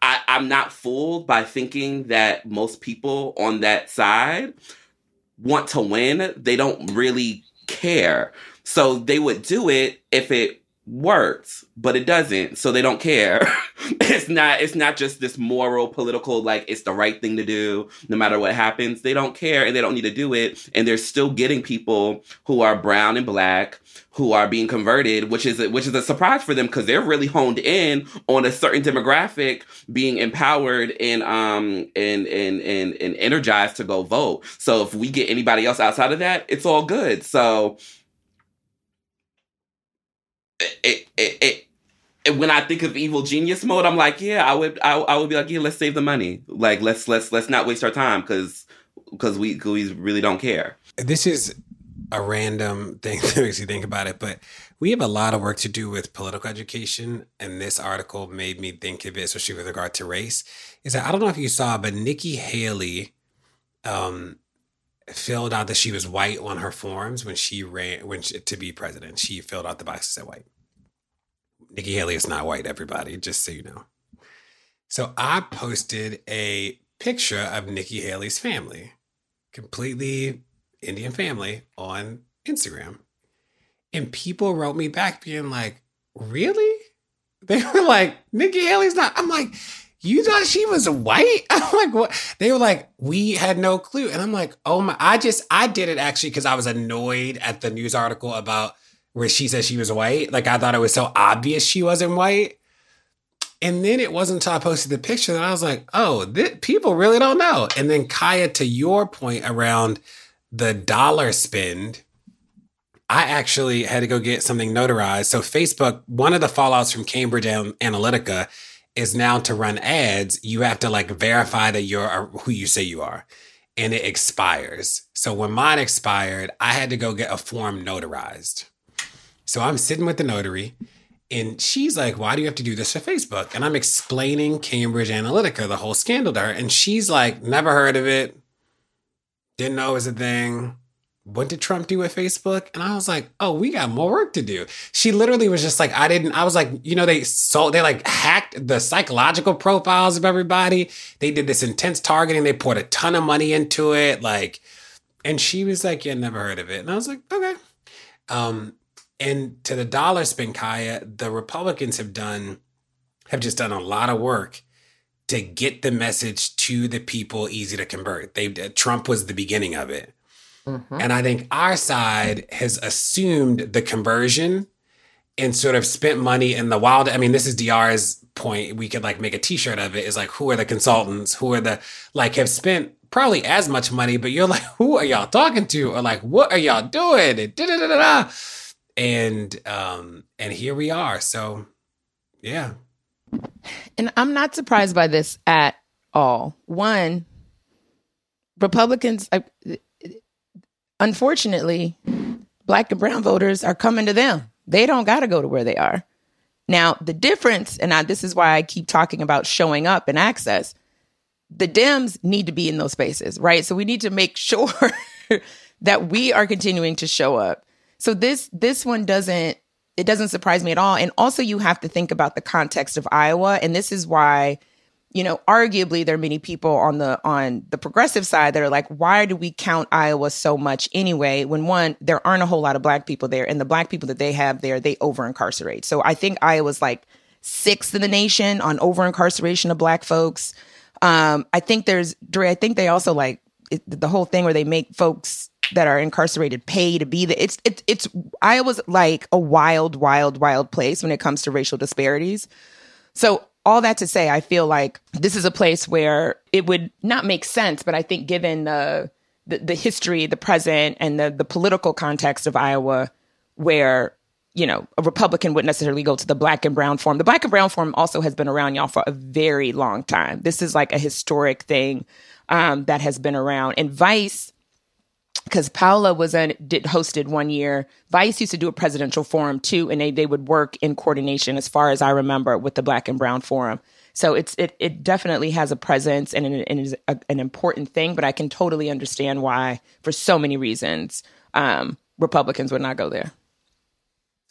S3: I, I'm not fooled by thinking that most people on that side want to win. They don't really care. So they would do it if it works, but it doesn't, so they don't care. it's not it's not just this moral political like it's the right thing to do no matter what happens. They don't care and they don't need to do it and they're still getting people who are brown and black who are being converted, which is a, which is a surprise for them because they're really honed in on a certain demographic being empowered and um and and and and energized to go vote. So if we get anybody else outside of that, it's all good. So it, it, it, when I think of evil genius mode, I'm like, yeah, I would, I, I would be like, yeah, let's save the money. Like, let's, let's, let's not waste our time because, because we, we really don't care.
S1: This is a random thing that makes you think about it, but we have a lot of work to do with political education. And this article made me think of it, especially with regard to race. Is that I don't know if you saw, but Nikki Haley, um, filled out that she was white on her forms when she ran when she, to be president. She filled out the box that said white. Nikki Haley is not white, everybody, just so you know. So I posted a picture of Nikki Haley's family, completely Indian family, on Instagram. And people wrote me back being like, really? They were like, Nikki Haley's not. I'm like, you thought she was white? I'm like, what? They were like, we had no clue. And I'm like, oh my, I just, I did it actually because I was annoyed at the news article about where she said she was white. Like, I thought it was so obvious she wasn't white. And then it wasn't until I posted the picture that I was like, oh, th- people really don't know. And then, Kaya, to your point around the dollar spend, I actually had to go get something notarized. So, Facebook, one of the fallouts from Cambridge Analytica is now to run ads, you have to like verify that you're uh, who you say you are. And it expires. So when mine expired, I had to go get a form notarized. So I'm sitting with the notary and she's like, Why do you have to do this for Facebook? And I'm explaining Cambridge Analytica, the whole scandal to her. And she's like, Never heard of it. Didn't know it was a thing what did Trump do with Facebook? And I was like, oh, we got more work to do. She literally was just like, I didn't, I was like, you know, they so they like hacked the psychological profiles of everybody. They did this intense targeting. They poured a ton of money into it. Like, and she was like, yeah, never heard of it. And I was like, okay. Um, and to the dollar spin, Kaya, the Republicans have done, have just done a lot of work to get the message to the people easy to convert. They Trump was the beginning of it Mm-hmm. And I think our side has assumed the conversion and sort of spent money in the wild. I mean, this is DeRay's point. We could like make a t-shirt of it. Is like, who are the consultants? Who are the like have spent probably as much money, but you're like, who are y'all talking to? Or like, what are y'all doing? And. And um, and here we are. So yeah.
S2: And I'm not surprised by this at all. One, Republicans, I, unfortunately, black and brown voters are coming to them. They don't got to go to where they are. Now, the difference, and I, this is why I keep talking about showing up and access, the Dems need to be in those spaces, right? So we need to make sure that we are continuing to show up. So this this one doesn't it doesn't surprise me at all. And also you have to think about the context of Iowa. And this is why you know, arguably there are many people on the on the progressive side that are like, why do we count Iowa so much anyway? When one, there aren't a whole lot of black people there, and the black people that they have there, they over incarcerate. So I think Iowa's like sixth in the nation on over incarceration of black folks. Um, I think there's Dre, I think they also like it, the whole thing where they make folks that are incarcerated pay to be there. It's it's it's Iowa's like a wild, wild, wild place when it comes to racial disparities. So all that to say, I feel like this is a place where it would not make sense, but I think given the the, the history, the present, and the the political context of Iowa, where you know a Republican wouldn't necessarily go to the black and brown form. The black and brown form also has been around y'all for a very long time. This is like a historic thing um, that has been around, and Vice because Paula was a, did hosted one year. Vice used to do a presidential forum too, and they they would work in coordination, as far as I remember, with the Black and Brown Forum. So it's it it definitely has a presence and, an, and is a, an important thing. But I can totally understand why, for so many reasons, um, Republicans would not go there.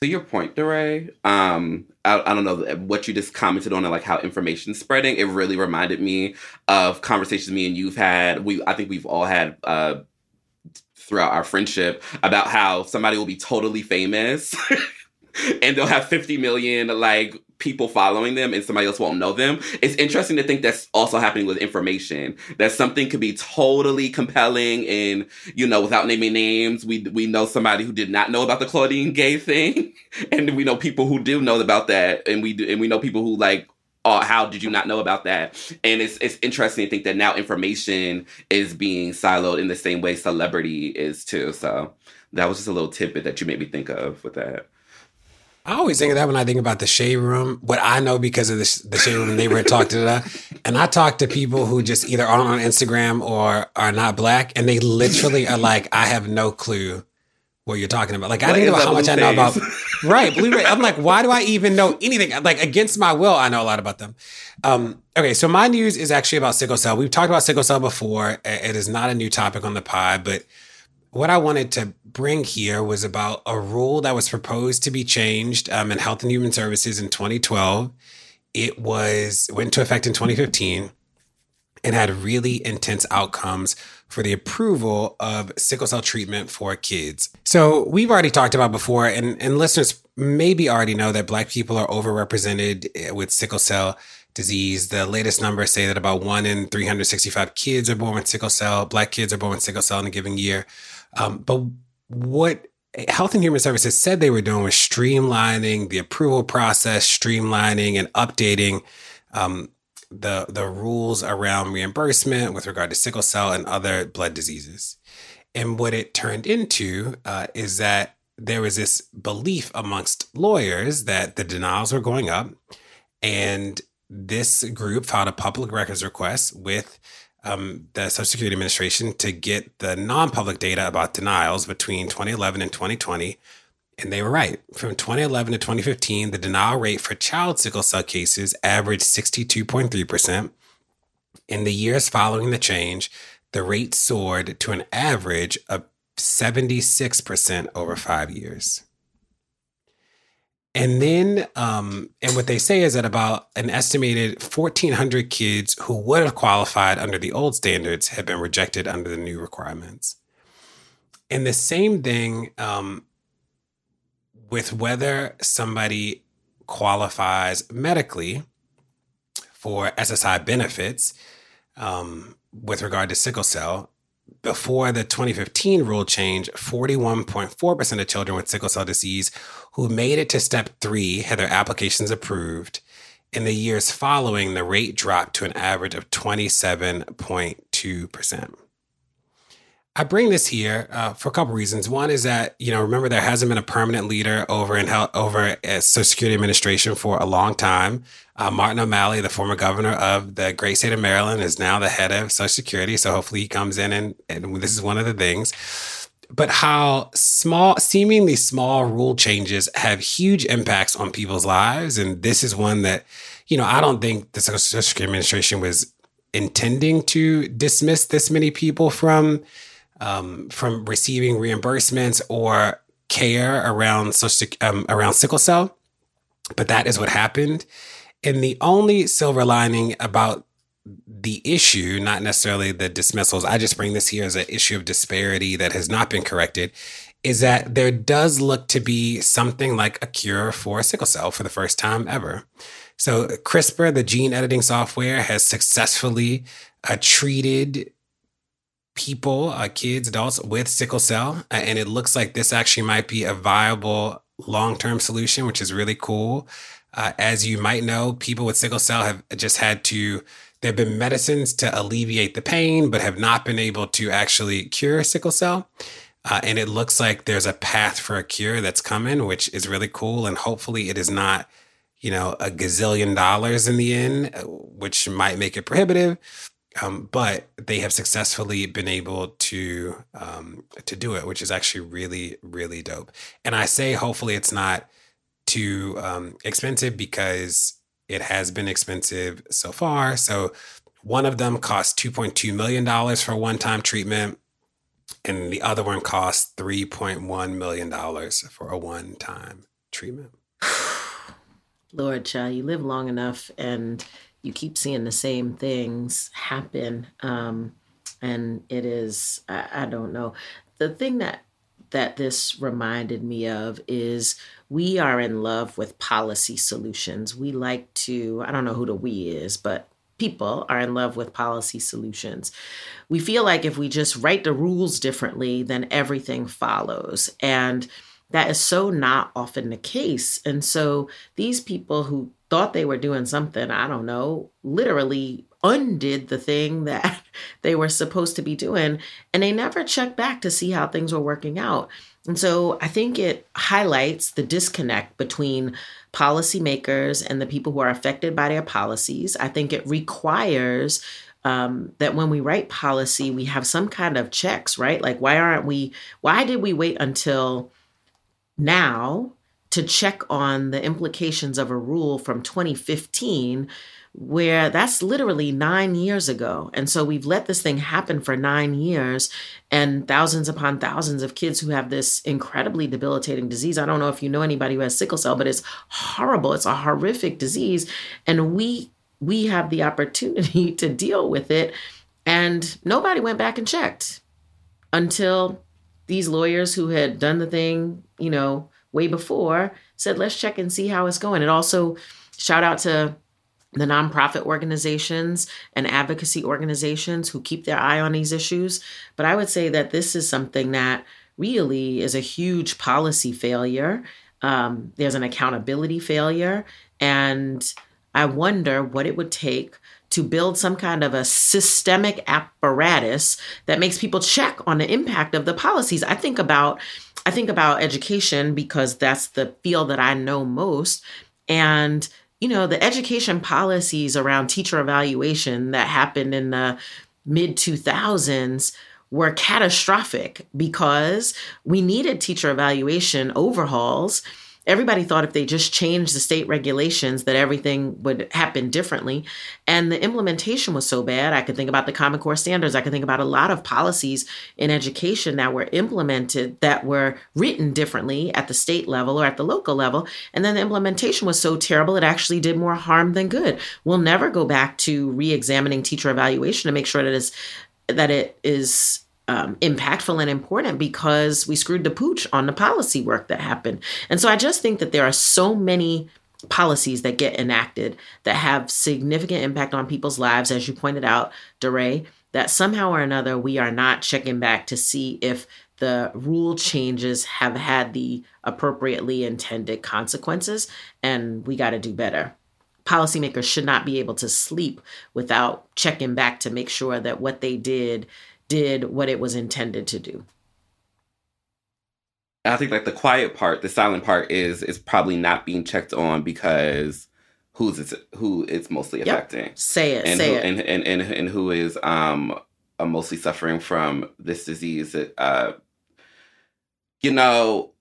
S3: To your point, DeRay, um, I, I, don't know what you just commented on, like how information spreading. It really reminded me of conversations me and you've had. We, I think we've all had uh, throughout our friendship about how somebody will be totally famous and they'll have 50 million like people following them and somebody else won't know them. It's interesting to think that's also happening with information. That something could be totally compelling and, you know, without naming names, we we know somebody who did not know about the Claudine Gay thing. And we know people who do know about that. And we do, and we know people who like oh, how did you not know about that? And it's it's interesting to think that now information is being siloed in the same way celebrity is too. So that was just a little tidbit that you made me think of with that.
S1: I always think of that when I think about the shade room. What I know because of the, the shade room neighborhood talk to that, and I talk to people who just either aren't on Instagram or are not black, and they literally are like, I have no clue what you're talking about. Like I think about how much I know about right blue. I'm like, why do I even know anything? Like against my will, I know a lot about them. Um, okay, so my news is actually about sickle cell. We've talked about sickle cell before. It is not a new topic on the pod, but what I wanted to bring here was about a rule that was proposed to be changed um, in Health and Human Services in 2012. It was went into effect in 2015 and had really intense outcomes for the approval of sickle cell treatment for kids. So we've already talked about before, and, and listeners maybe already know that Black people are overrepresented eh, with sickle cell disease. The latest numbers say that about one in 365 kids are born with sickle cell, Black kids are born with sickle cell in a given year. Um, but what Health and Human Services said they were doing was streamlining the approval process, streamlining and updating um, the the rules around reimbursement with regard to sickle cell and other blood diseases. And what it turned into uh, is that there was this belief amongst lawyers that the denials were going up, and this group filed a public records request with um, the Social Security Administration to get the non-public data about denials between 2011 and 2020 and they were right. From 2011 to 2015, the denial rate for child sickle cell cases averaged 62.3%. In the years following the change, the rate soared to an average of 76% over five years. And then, um, and what they say is that about an estimated 1,400 kids who would have qualified under the old standards have been rejected under the new requirements. And the same thing um, with whether somebody qualifies medically for SSI benefits um, with regard to sickle cell. Before the 2015 rule change, 41.4% of children with sickle cell disease who made it to step three had their applications approved. In the years following, the rate dropped to an average of 27.2%. I bring this here uh, for a couple reasons. One is that you know, remember there hasn't been a permanent leader over in health, over at Social Security Administration for a long time. Uh, Martin O'Malley, the former governor of the great state of Maryland, is now the head of Social Security. So hopefully he comes in and, and this is one of the things. But how small, seemingly small rule changes have huge impacts on people's lives, and this is one that, you know, I don't think the Social Security Administration was intending to dismiss this many people from um, from receiving reimbursements or care around social, um, around sickle cell, but that is what happened. And the only silver lining about the issue, not necessarily the dismissals, I just bring this here as an issue of disparity that has not been corrected, is that there does look to be something like a cure for sickle cell for the first time ever. So CRISPR, the gene editing software, has successfully uh, treated people, uh, kids, adults with sickle cell. And it looks like this actually might be a viable long term solution, which is really cool. Uh, as you might know, people with sickle cell have just had to, there have been medicines to alleviate the pain, but have not been able to actually cure sickle cell. Uh, and it looks like there's a path for a cure that's coming, which is really cool. And hopefully it is not, you know, a gazillion dollars in the end, uh, which might make it prohibitive. Um, but they have successfully been able to um, to do it, which is actually really really dope. And I say hopefully it's not too um, expensive because it has been expensive so far. So one of them cost two point two million dollars for one time treatment, and the other one cost three point one million dollars for a one time treatment.
S4: Lord, child, you live long enough and you keep seeing the same things happen. Um, and it is, I, I don't know. The thing that that this reminded me of is we are in love with policy solutions. We like to, I don't know who the we is, but people are in love with policy solutions. We feel like if we just write the rules differently, then everything follows. And that is so not often the case. And so these people who thought they were doing something, I don't know, literally undid the thing that they were supposed to be doing. And they never checked back to see how things were working out. And so I think it highlights the disconnect between policymakers and the people who are affected by their policies. I think it requires um, that when we write policy, we have some kind of checks, right? Like, why aren't we, why did we wait until now to check on the implications of a rule from 2015 where that's literally nine years ago. And so we've let this thing happen for nine years and thousands upon thousands of kids who have this incredibly debilitating disease. I don't know if you know anybody who has sickle cell, but it's horrible. It's a horrific disease. And we we have the opportunity to deal with it. And nobody went back and checked until these lawyers who had done the thing, you know, way before said, let's check and see how it's going. And also, shout out to the nonprofit organizations and advocacy organizations who keep their eye on these issues. But I would say that this is something that really is a huge policy failure. Um, there's an accountability failure. And I wonder what it would take to build some kind of a systemic apparatus that makes people check on the impact of the policies. I think about I think about education because that's the field that I know most. And you know, the education policies around teacher evaluation that happened in the mid 2000s were catastrophic because we needed teacher evaluation overhauls everybody thought if they just changed the state regulations that everything would happen differently. And the implementation was so bad. I could think about the common core standards. I could think about a lot of policies in education that were implemented that were written differently at the state level or at the local level. And then the implementation was so terrible it actually did more harm than good. We'll never go back to re-examining teacher evaluation to make sure that it's that it is um, impactful and important because we screwed the pooch on the policy work that happened. And so I just think that there are so many policies that get enacted that have significant impact on people's lives, as you pointed out, DeRay, that somehow or another we are not checking back to see if the rule changes have had the appropriately intended consequences, and we got to do better. Policymakers should not be able to sleep without checking back to make sure that what they did did what it was intended to do.
S3: I think like the quiet part, the silent part is is probably not being checked on because who's it's who it's mostly affecting.
S4: Yep. Say it,
S3: and
S4: say
S3: who,
S4: it.
S3: And, and, and and who is um mostly suffering from this disease that uh you know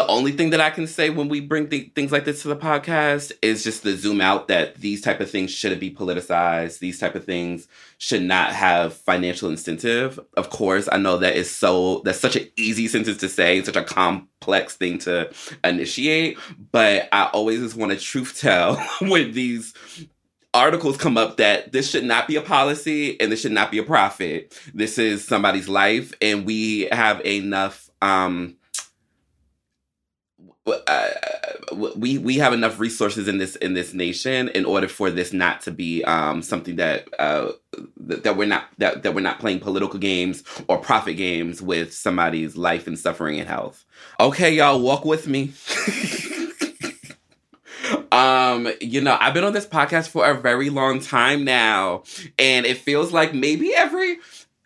S3: the only thing that I can say when we bring th- things like this to the podcast is just to zoom out that these type of things shouldn't be politicized. These type of things should not have financial incentive. Of course, I know that is so that's such an easy sentence to say, such a complex thing to initiate. But I always just want to truth tell when these articles come up that this should not be a policy and this should not be a profit. This is somebody's life, and we have enough. Um, uh, we we have enough resources in this in this nation in order for this not to be um, something that uh, that we're not that, that we're not playing political games or profit games with somebody's life and suffering and health. Okay, y'all, walk with me. um, you know, I've been on this podcast for a very long time now, and it feels like maybe every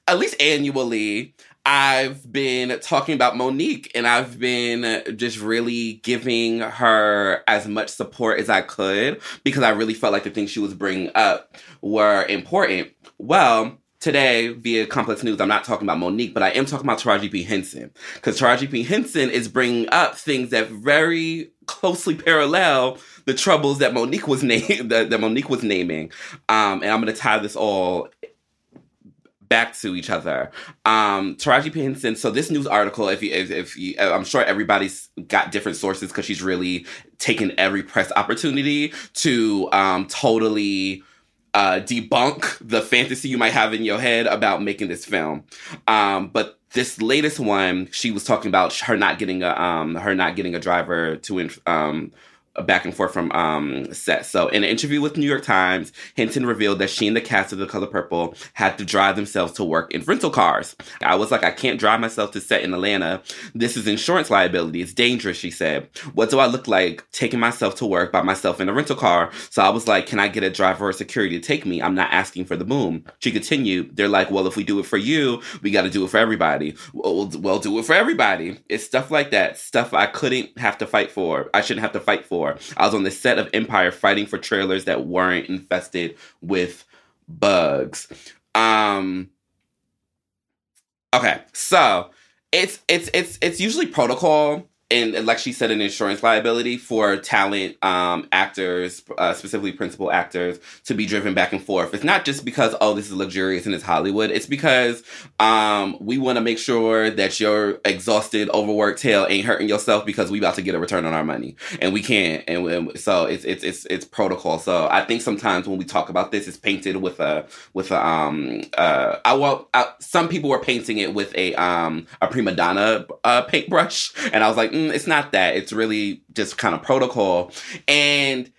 S3: at least annually I've been talking about Mo'Nique and I've been just really giving her as much support as I could because I really felt like the things she was bringing up were important. Well, today via Complex News, I'm not talking about Mo'Nique, but I am talking about Taraji P. Henson because Taraji P. Henson is bringing up things that very closely parallel the troubles that Mo'Nique was name that, that Mo'Nique was naming. Um, and I'm going to tie this all back to each other. Um, Taraji P. Henson. So this news article, if you, if, if you, I'm sure everybody's got different sources because she's really taken every press opportunity to um, totally uh, debunk the fantasy you might have in your head about making this film. Um, but this latest one, she was talking about her not getting a um, her not getting a driver to um, back and forth from um, set. So, in an interview with New York Times, Henson revealed that she and the cast of The Color Purple had to drive themselves to work in rental cars. I was like, I can't drive myself to set in Atlanta. This is insurance liability. It's dangerous, she said. What do I look like taking myself to work by myself in a rental car? So I was like, can I get a driver or security to take me? I'm not asking for the boom. She continued, they're like, well, if we do it for you, we got to do it for everybody. Well, we'll do it for everybody. It's stuff like that. Stuff I couldn't have to fight for. I shouldn't have to fight for before. I was on the set of Empire fighting for trailers that weren't infested with bugs. Um Okay, so it's it's it's it's usually protocol and like she said, an insurance liability for talent um, actors, uh, specifically principal actors, to be driven back and forth. It's not just because oh this is luxurious and it's Hollywood. It's because um, we want to make sure that your exhausted, overworked tail ain't hurting yourself because we about to get a return on our money and we can't. And, and so it's it's it's it's protocol. So I think sometimes when we talk about this, it's painted with a with a um uh I well some people were painting it with a um a prima donna uh, paintbrush, and I was like mm, it's not that. It's really just kind of protocol. And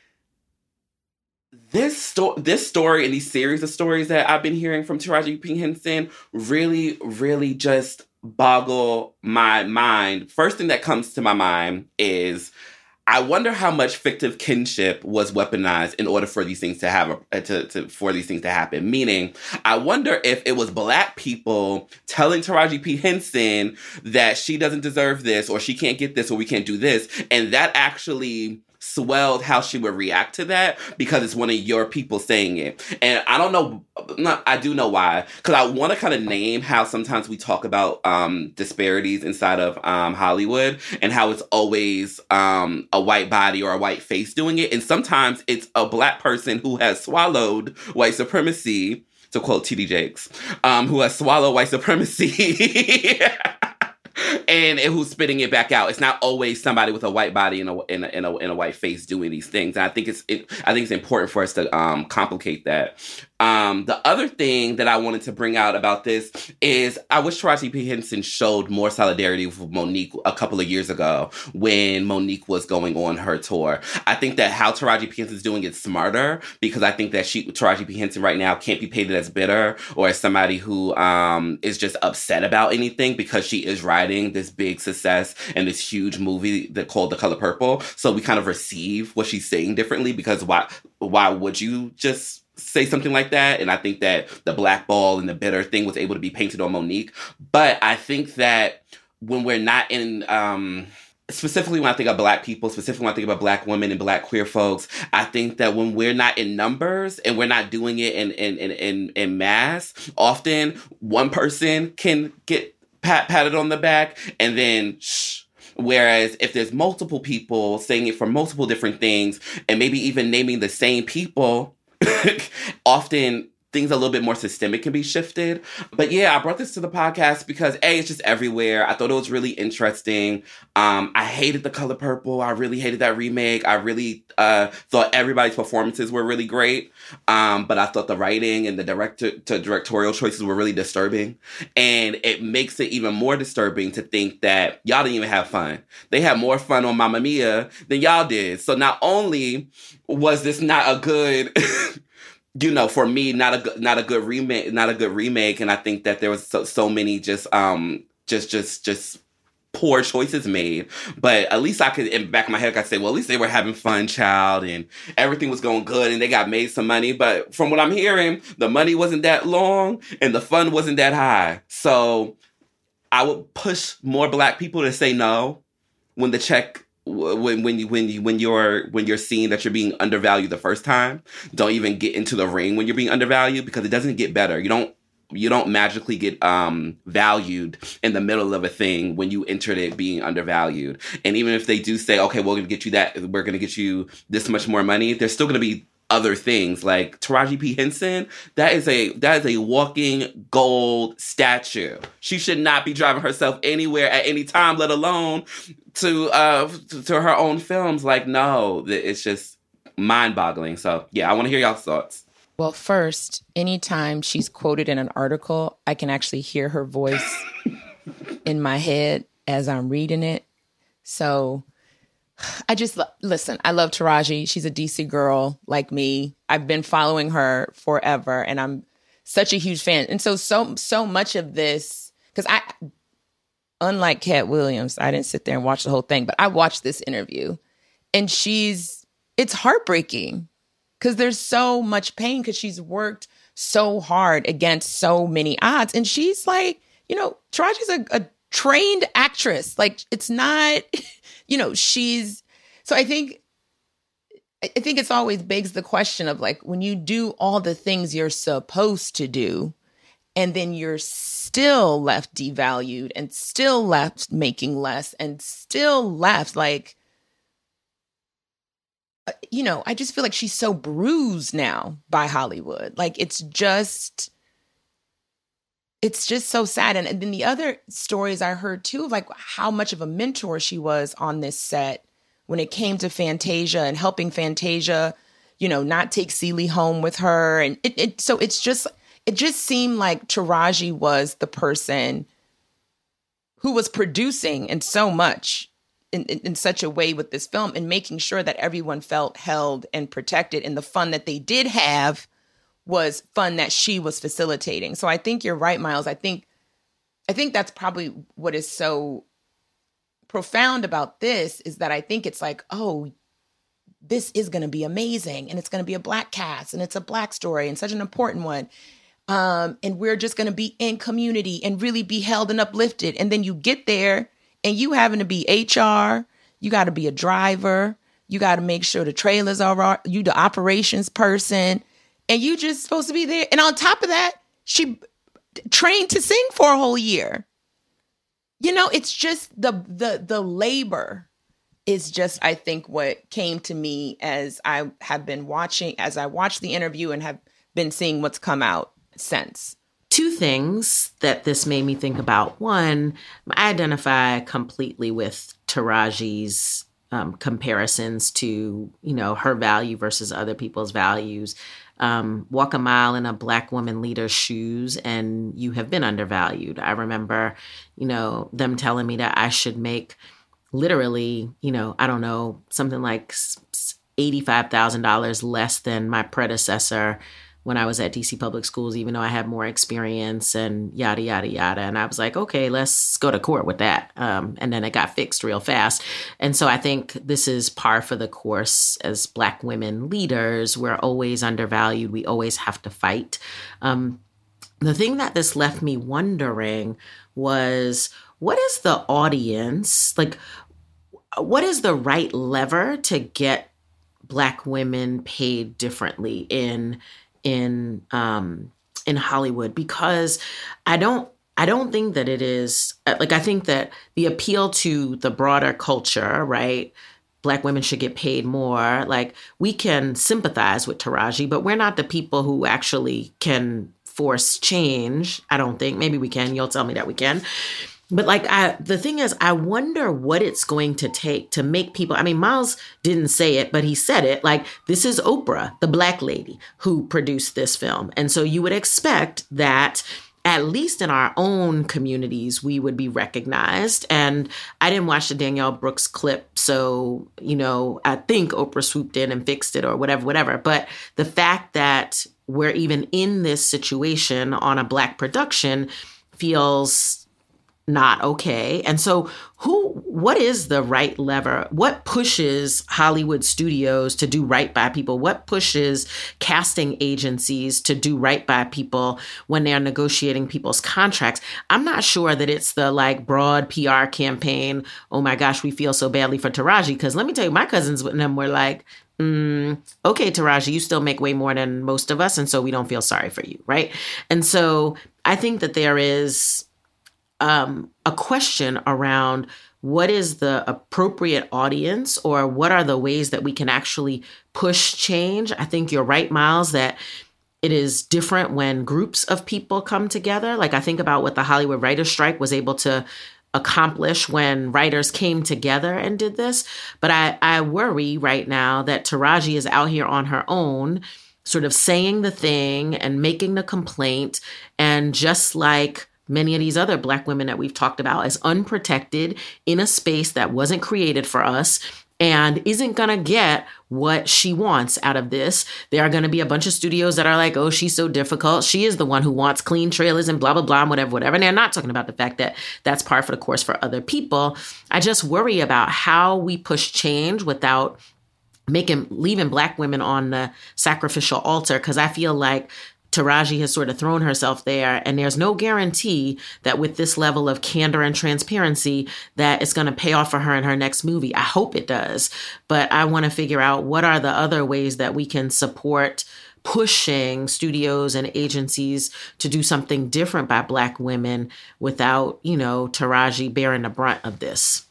S3: this story, this story, and these series of stories that I've been hearing from Taraji P Henson really, really just boggle my mind. First thing that comes to my mind is I wonder how much fictive kinship was weaponized in order for these things to have a, uh, to, to for these things to happen. Meaning, I wonder if it was black people telling Taraji P Henson that she doesn't deserve this or she can't get this or we can't do this, and that actually swelled how she would react to that because it's one of your people saying it. And I don't know, not, I do know why, because I want to kind of name how sometimes we talk about um, disparities inside of um, Hollywood and how it's always um, a white body or a white face doing it. And sometimes it's a black person who has swallowed white supremacy. To quote TD Jakes, um, who has swallowed white supremacy and who's spitting it back out. It's not always somebody with a white body and a in a, in a, in a white face doing these things. And I think it's it, I think it's important for us to um, complicate that. Um, the other thing that I wanted to bring out about this is I wish Taraji P. Henson showed more solidarity with Mo'Nique a couple of years ago when Mo'Nique was going on her tour. I think that how Taraji P. Henson is doing it smarter because I think that she Taraji P. Henson right now can't be painted as bitter or as somebody who um, is just upset about anything because she is riding this big success and this huge movie that called The Color Purple. So we kind of receive what she's saying differently because why why would you just say something like that. And I think that the black ball and the bitter thing was able to be painted on Mo'Nique. But I think that when we're not in, um, specifically when I think of black people, specifically when I think about black women and black queer folks, I think that when we're not in numbers and we're not doing it in in in in, in mass, often one person can get pat patted on the back and then shh. Whereas if there's multiple people saying it for multiple different things and maybe even naming the same people, often things a little bit more systemic can be shifted. But yeah, I brought this to the podcast because A, it's just everywhere. I thought it was really interesting. Um, I hated the color purple. I really hated that remake. I really uh, thought everybody's performances were really great. Um, but I thought the writing and the director to directorial choices were really disturbing. And it makes it even more disturbing to think that y'all didn't even have fun. They had more fun on Mamma Mia than y'all did. So not only was this not a good you know, for me, not a good, not a good remake, not a good remake, and I think that there was so, so many just, um, just, just, just poor choices made. But at least I could, in back of my head, I could say, well, at least they were having fun, child, and everything was going good, and they got made some money. But from what I'm hearing, the money wasn't that long, and the fun wasn't that high. So I would push more black people to say no when the check when when you when you when you're when you're seeing that you're being undervalued the first time, don't even get into the ring when you're being undervalued because it doesn't get better. You don't you don't magically get um valued in the middle of a thing when you entered it being undervalued. And even if they do say, okay, we're gonna get you that, we're gonna get you this much more money, there's still gonna be other things like Taraji P Henson. That is a that is a walking gold statue. She should not be driving herself anywhere at any time, let alone to uh to, to her own films. Like, no, it's just mind boggling. So yeah, I want to hear y'all's thoughts.
S2: Well, first, anytime she's quoted in an article, I can actually hear her voice in my head as I'm reading it. So I just listen, I love Taraji. She's a DC girl like me. I've been following her forever and I'm such a huge fan. And so so so much of this cuz I unlike Katt Williams, I didn't sit there and watch the whole thing, but I watched this interview and she's it's heartbreaking because there's so much pain because she's worked so hard against so many odds. And she's like, you know, Taraji's a, a trained actress. Like, it's not, you know, she's, so I think, I think it's always begs the question of like, when you do all the things you're supposed to do, and then you're still left devalued and still left making less and still left like, uh, you know, I just feel like she's so bruised now by Hollywood. Like it's just it's just so sad. And, then the other stories I heard too of like how much of a mentor she was on this set when it came to Fantasia and helping Fantasia, you know, not take Celie home with her. And it, it so it's just it just seemed like Taraji was the person who was producing and so much in, in, in, such a way with this film and making sure that everyone felt held and protected and the fun that they did have was fun that she was facilitating. So I think you're right, Myles. I think I think that's probably what is so profound about this is that I think it's like, oh, this is going to be amazing and it's going to be a black cast and it's a black story and such an important one. Um, and we're just going to be in community and really be held and uplifted. And then you get there and you having to be HR, you got to be a driver, you got to make sure the trailers are you the operations person, and you just supposed to be there. And on top of that, she trained to sing for a whole year. You know, it's just the the the labor is just I think what came to me as I have been watching as I watched the interview and have been seeing what's come out since
S4: two things that this made me think about. One, I identify completely with Taraji's um, comparisons to, you know, her value versus other people's values. Um, walk a mile in a black woman leader's shoes and you have been undervalued. I remember, you know, them telling me that I should make literally, you know, I don't know, something like $85,000 less than my predecessor when I was at DC Public Schools, even though I had more experience and yada, yada, yada. And I was like, okay, let's go to court with that. Um, and then it got fixed real fast. And so I think this is par for the course as Black women leaders. We're always undervalued, we always have to fight. Um, the thing that this left me wondering was what is the audience like? What is the right lever to get Black women paid differently in in um, in Hollywood because I don't I don't think that it is like I think that the appeal to the broader culture, right? Black women should get paid more. Like we can sympathize with Taraji, but we're not the people who actually can force change. I don't think. Maybe we can. You'll tell me that we can but like I the thing is I wonder what it's going to take to make people I mean Myles didn't say it but he said it like this is Oprah the black lady who produced this film and so you would expect that at least in our own communities, we would be recognized. And I didn't watch the Danielle Brooks clip, so, you know, I think Oprah swooped in and fixed it or whatever, whatever. But the fact that we're even in this situation on a Black production feels not okay. And so who what is the right lever? What pushes Hollywood studios to do right by people? What pushes casting agencies to do right by people when they're negotiating people's contracts? I'm not sure that it's the like broad PR campaign, oh my gosh, we feel so badly for Taraji because let me tell you my cousins with them were like Mm, okay, Taraji, you still make way more than most of us, and so we don't feel sorry for you, right? And so I think that there is um, a question around what is the appropriate audience or what are the ways that we can actually push change. I think you're right, Myles, that it is different when groups of people come together. Like I think about what the Hollywood Writers Strike was able to accomplish when writers came together and did this. But I, I worry right now that Taraji is out here on her own sort of saying the thing and making the complaint. And just like many of these other Black women that we've talked about, as unprotected in a space that wasn't created for us and isn't going to get what she wants out of this. There are going to be a bunch of studios that are like, oh, she's so difficult. She is the one who wants clean trailers and blah, blah, blah, and whatever, whatever. And they're not talking about the fact that that's par for the course for other people. I just worry about how we push change without making leaving black women on the sacrificial altar because I feel like Taraji has sort of thrown herself there, and there's no guarantee that with this level of candor and transparency that it's going to pay off for her in her next movie. I hope it does, but I want to figure out what are the other ways that we can support pushing studios and agencies to do something different by black women without, you know, Taraji bearing the brunt of this.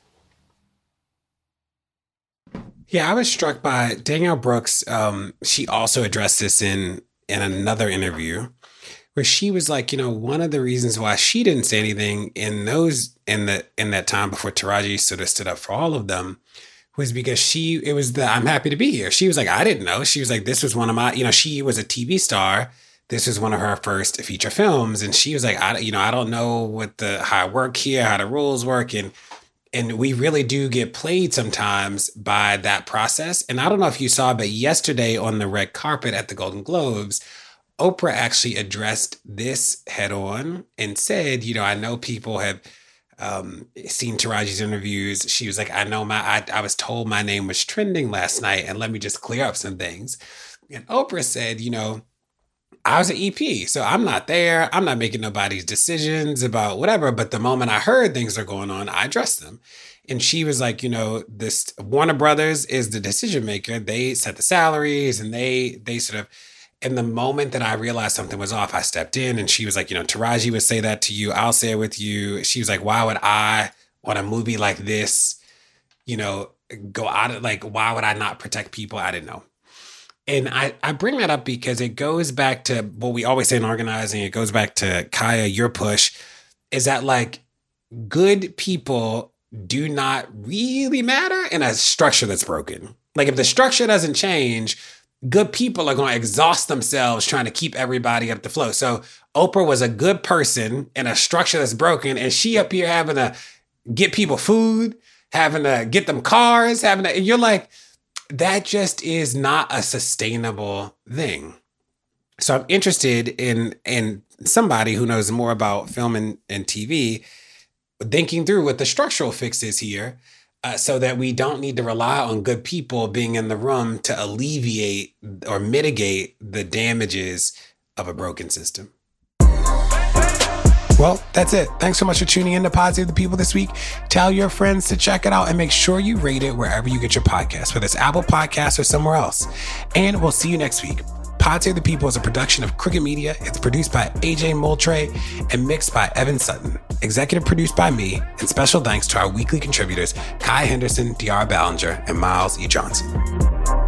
S1: Yeah, I was struck by Danielle Brooks. Um, she also addressed this in in another interview where she was like, you know, one of the reasons why she didn't say anything in those in the in that time before Taraji sort of stood up for all of them was because she it was the I'm happy to be here. She was like, I didn't know. She was like, this was one of my, you know, she was a TV star. This was one of her first feature films, and she was like, I, you know, I don't know what the how I work here, how the rules work, and and we really do get played sometimes by that process. And I don't know if you saw, but yesterday on the red carpet at the Golden Globes, Oprah actually addressed this head on and said, you know, I know people have um, seen Taraji's interviews. She was like, I know my, I, I was told my name was trending last night, and let me just clear up some things. And Oprah said, you know, I was an EP, so I'm not there. I'm not making nobody's decisions about whatever. But the moment I heard things are going on, I addressed them. And she was like, you know, this Warner Brothers is the decision maker. They set the salaries and they they sort of and the moment that I realized something was off, I stepped in and she was like, you know, Taraji would say that to you. I'll say it with you. She was like, why would I on a movie like this, you know, go out of like, why would I not protect people? I didn't know. And I, I bring that up because it goes back to what we always say in organizing. It goes back to Kaya, your push is that like good people do not really matter in a structure that's broken. Like if the structure doesn't change, good people are going to exhaust themselves trying to keep everybody up the flow. So Oprah was a good person in a structure that's broken, and she up here having to get people food, having to get them cars, having to, and you're like, that just is not a sustainable thing. So I'm interested in in somebody who knows more about film and, and TV thinking through what the structural fix is here uh, so that we don't need to rely on good people being in the room to alleviate or mitigate the damages of a broken system. Well, that's it. Thanks so much for tuning in to Pod Save the People this week. Tell your friends to check it out and make sure you rate it wherever you get your podcast, whether it's Apple Podcasts or somewhere else. And we'll see you next week. Pod the People is a production of Crooked Media. It's produced by AJ Moultrie and mixed by Evan Sutton. Executive produced by me, and special thanks to our weekly contributors, Kaya Henderson, De'Ara Balenger, and Myles E. Johnson.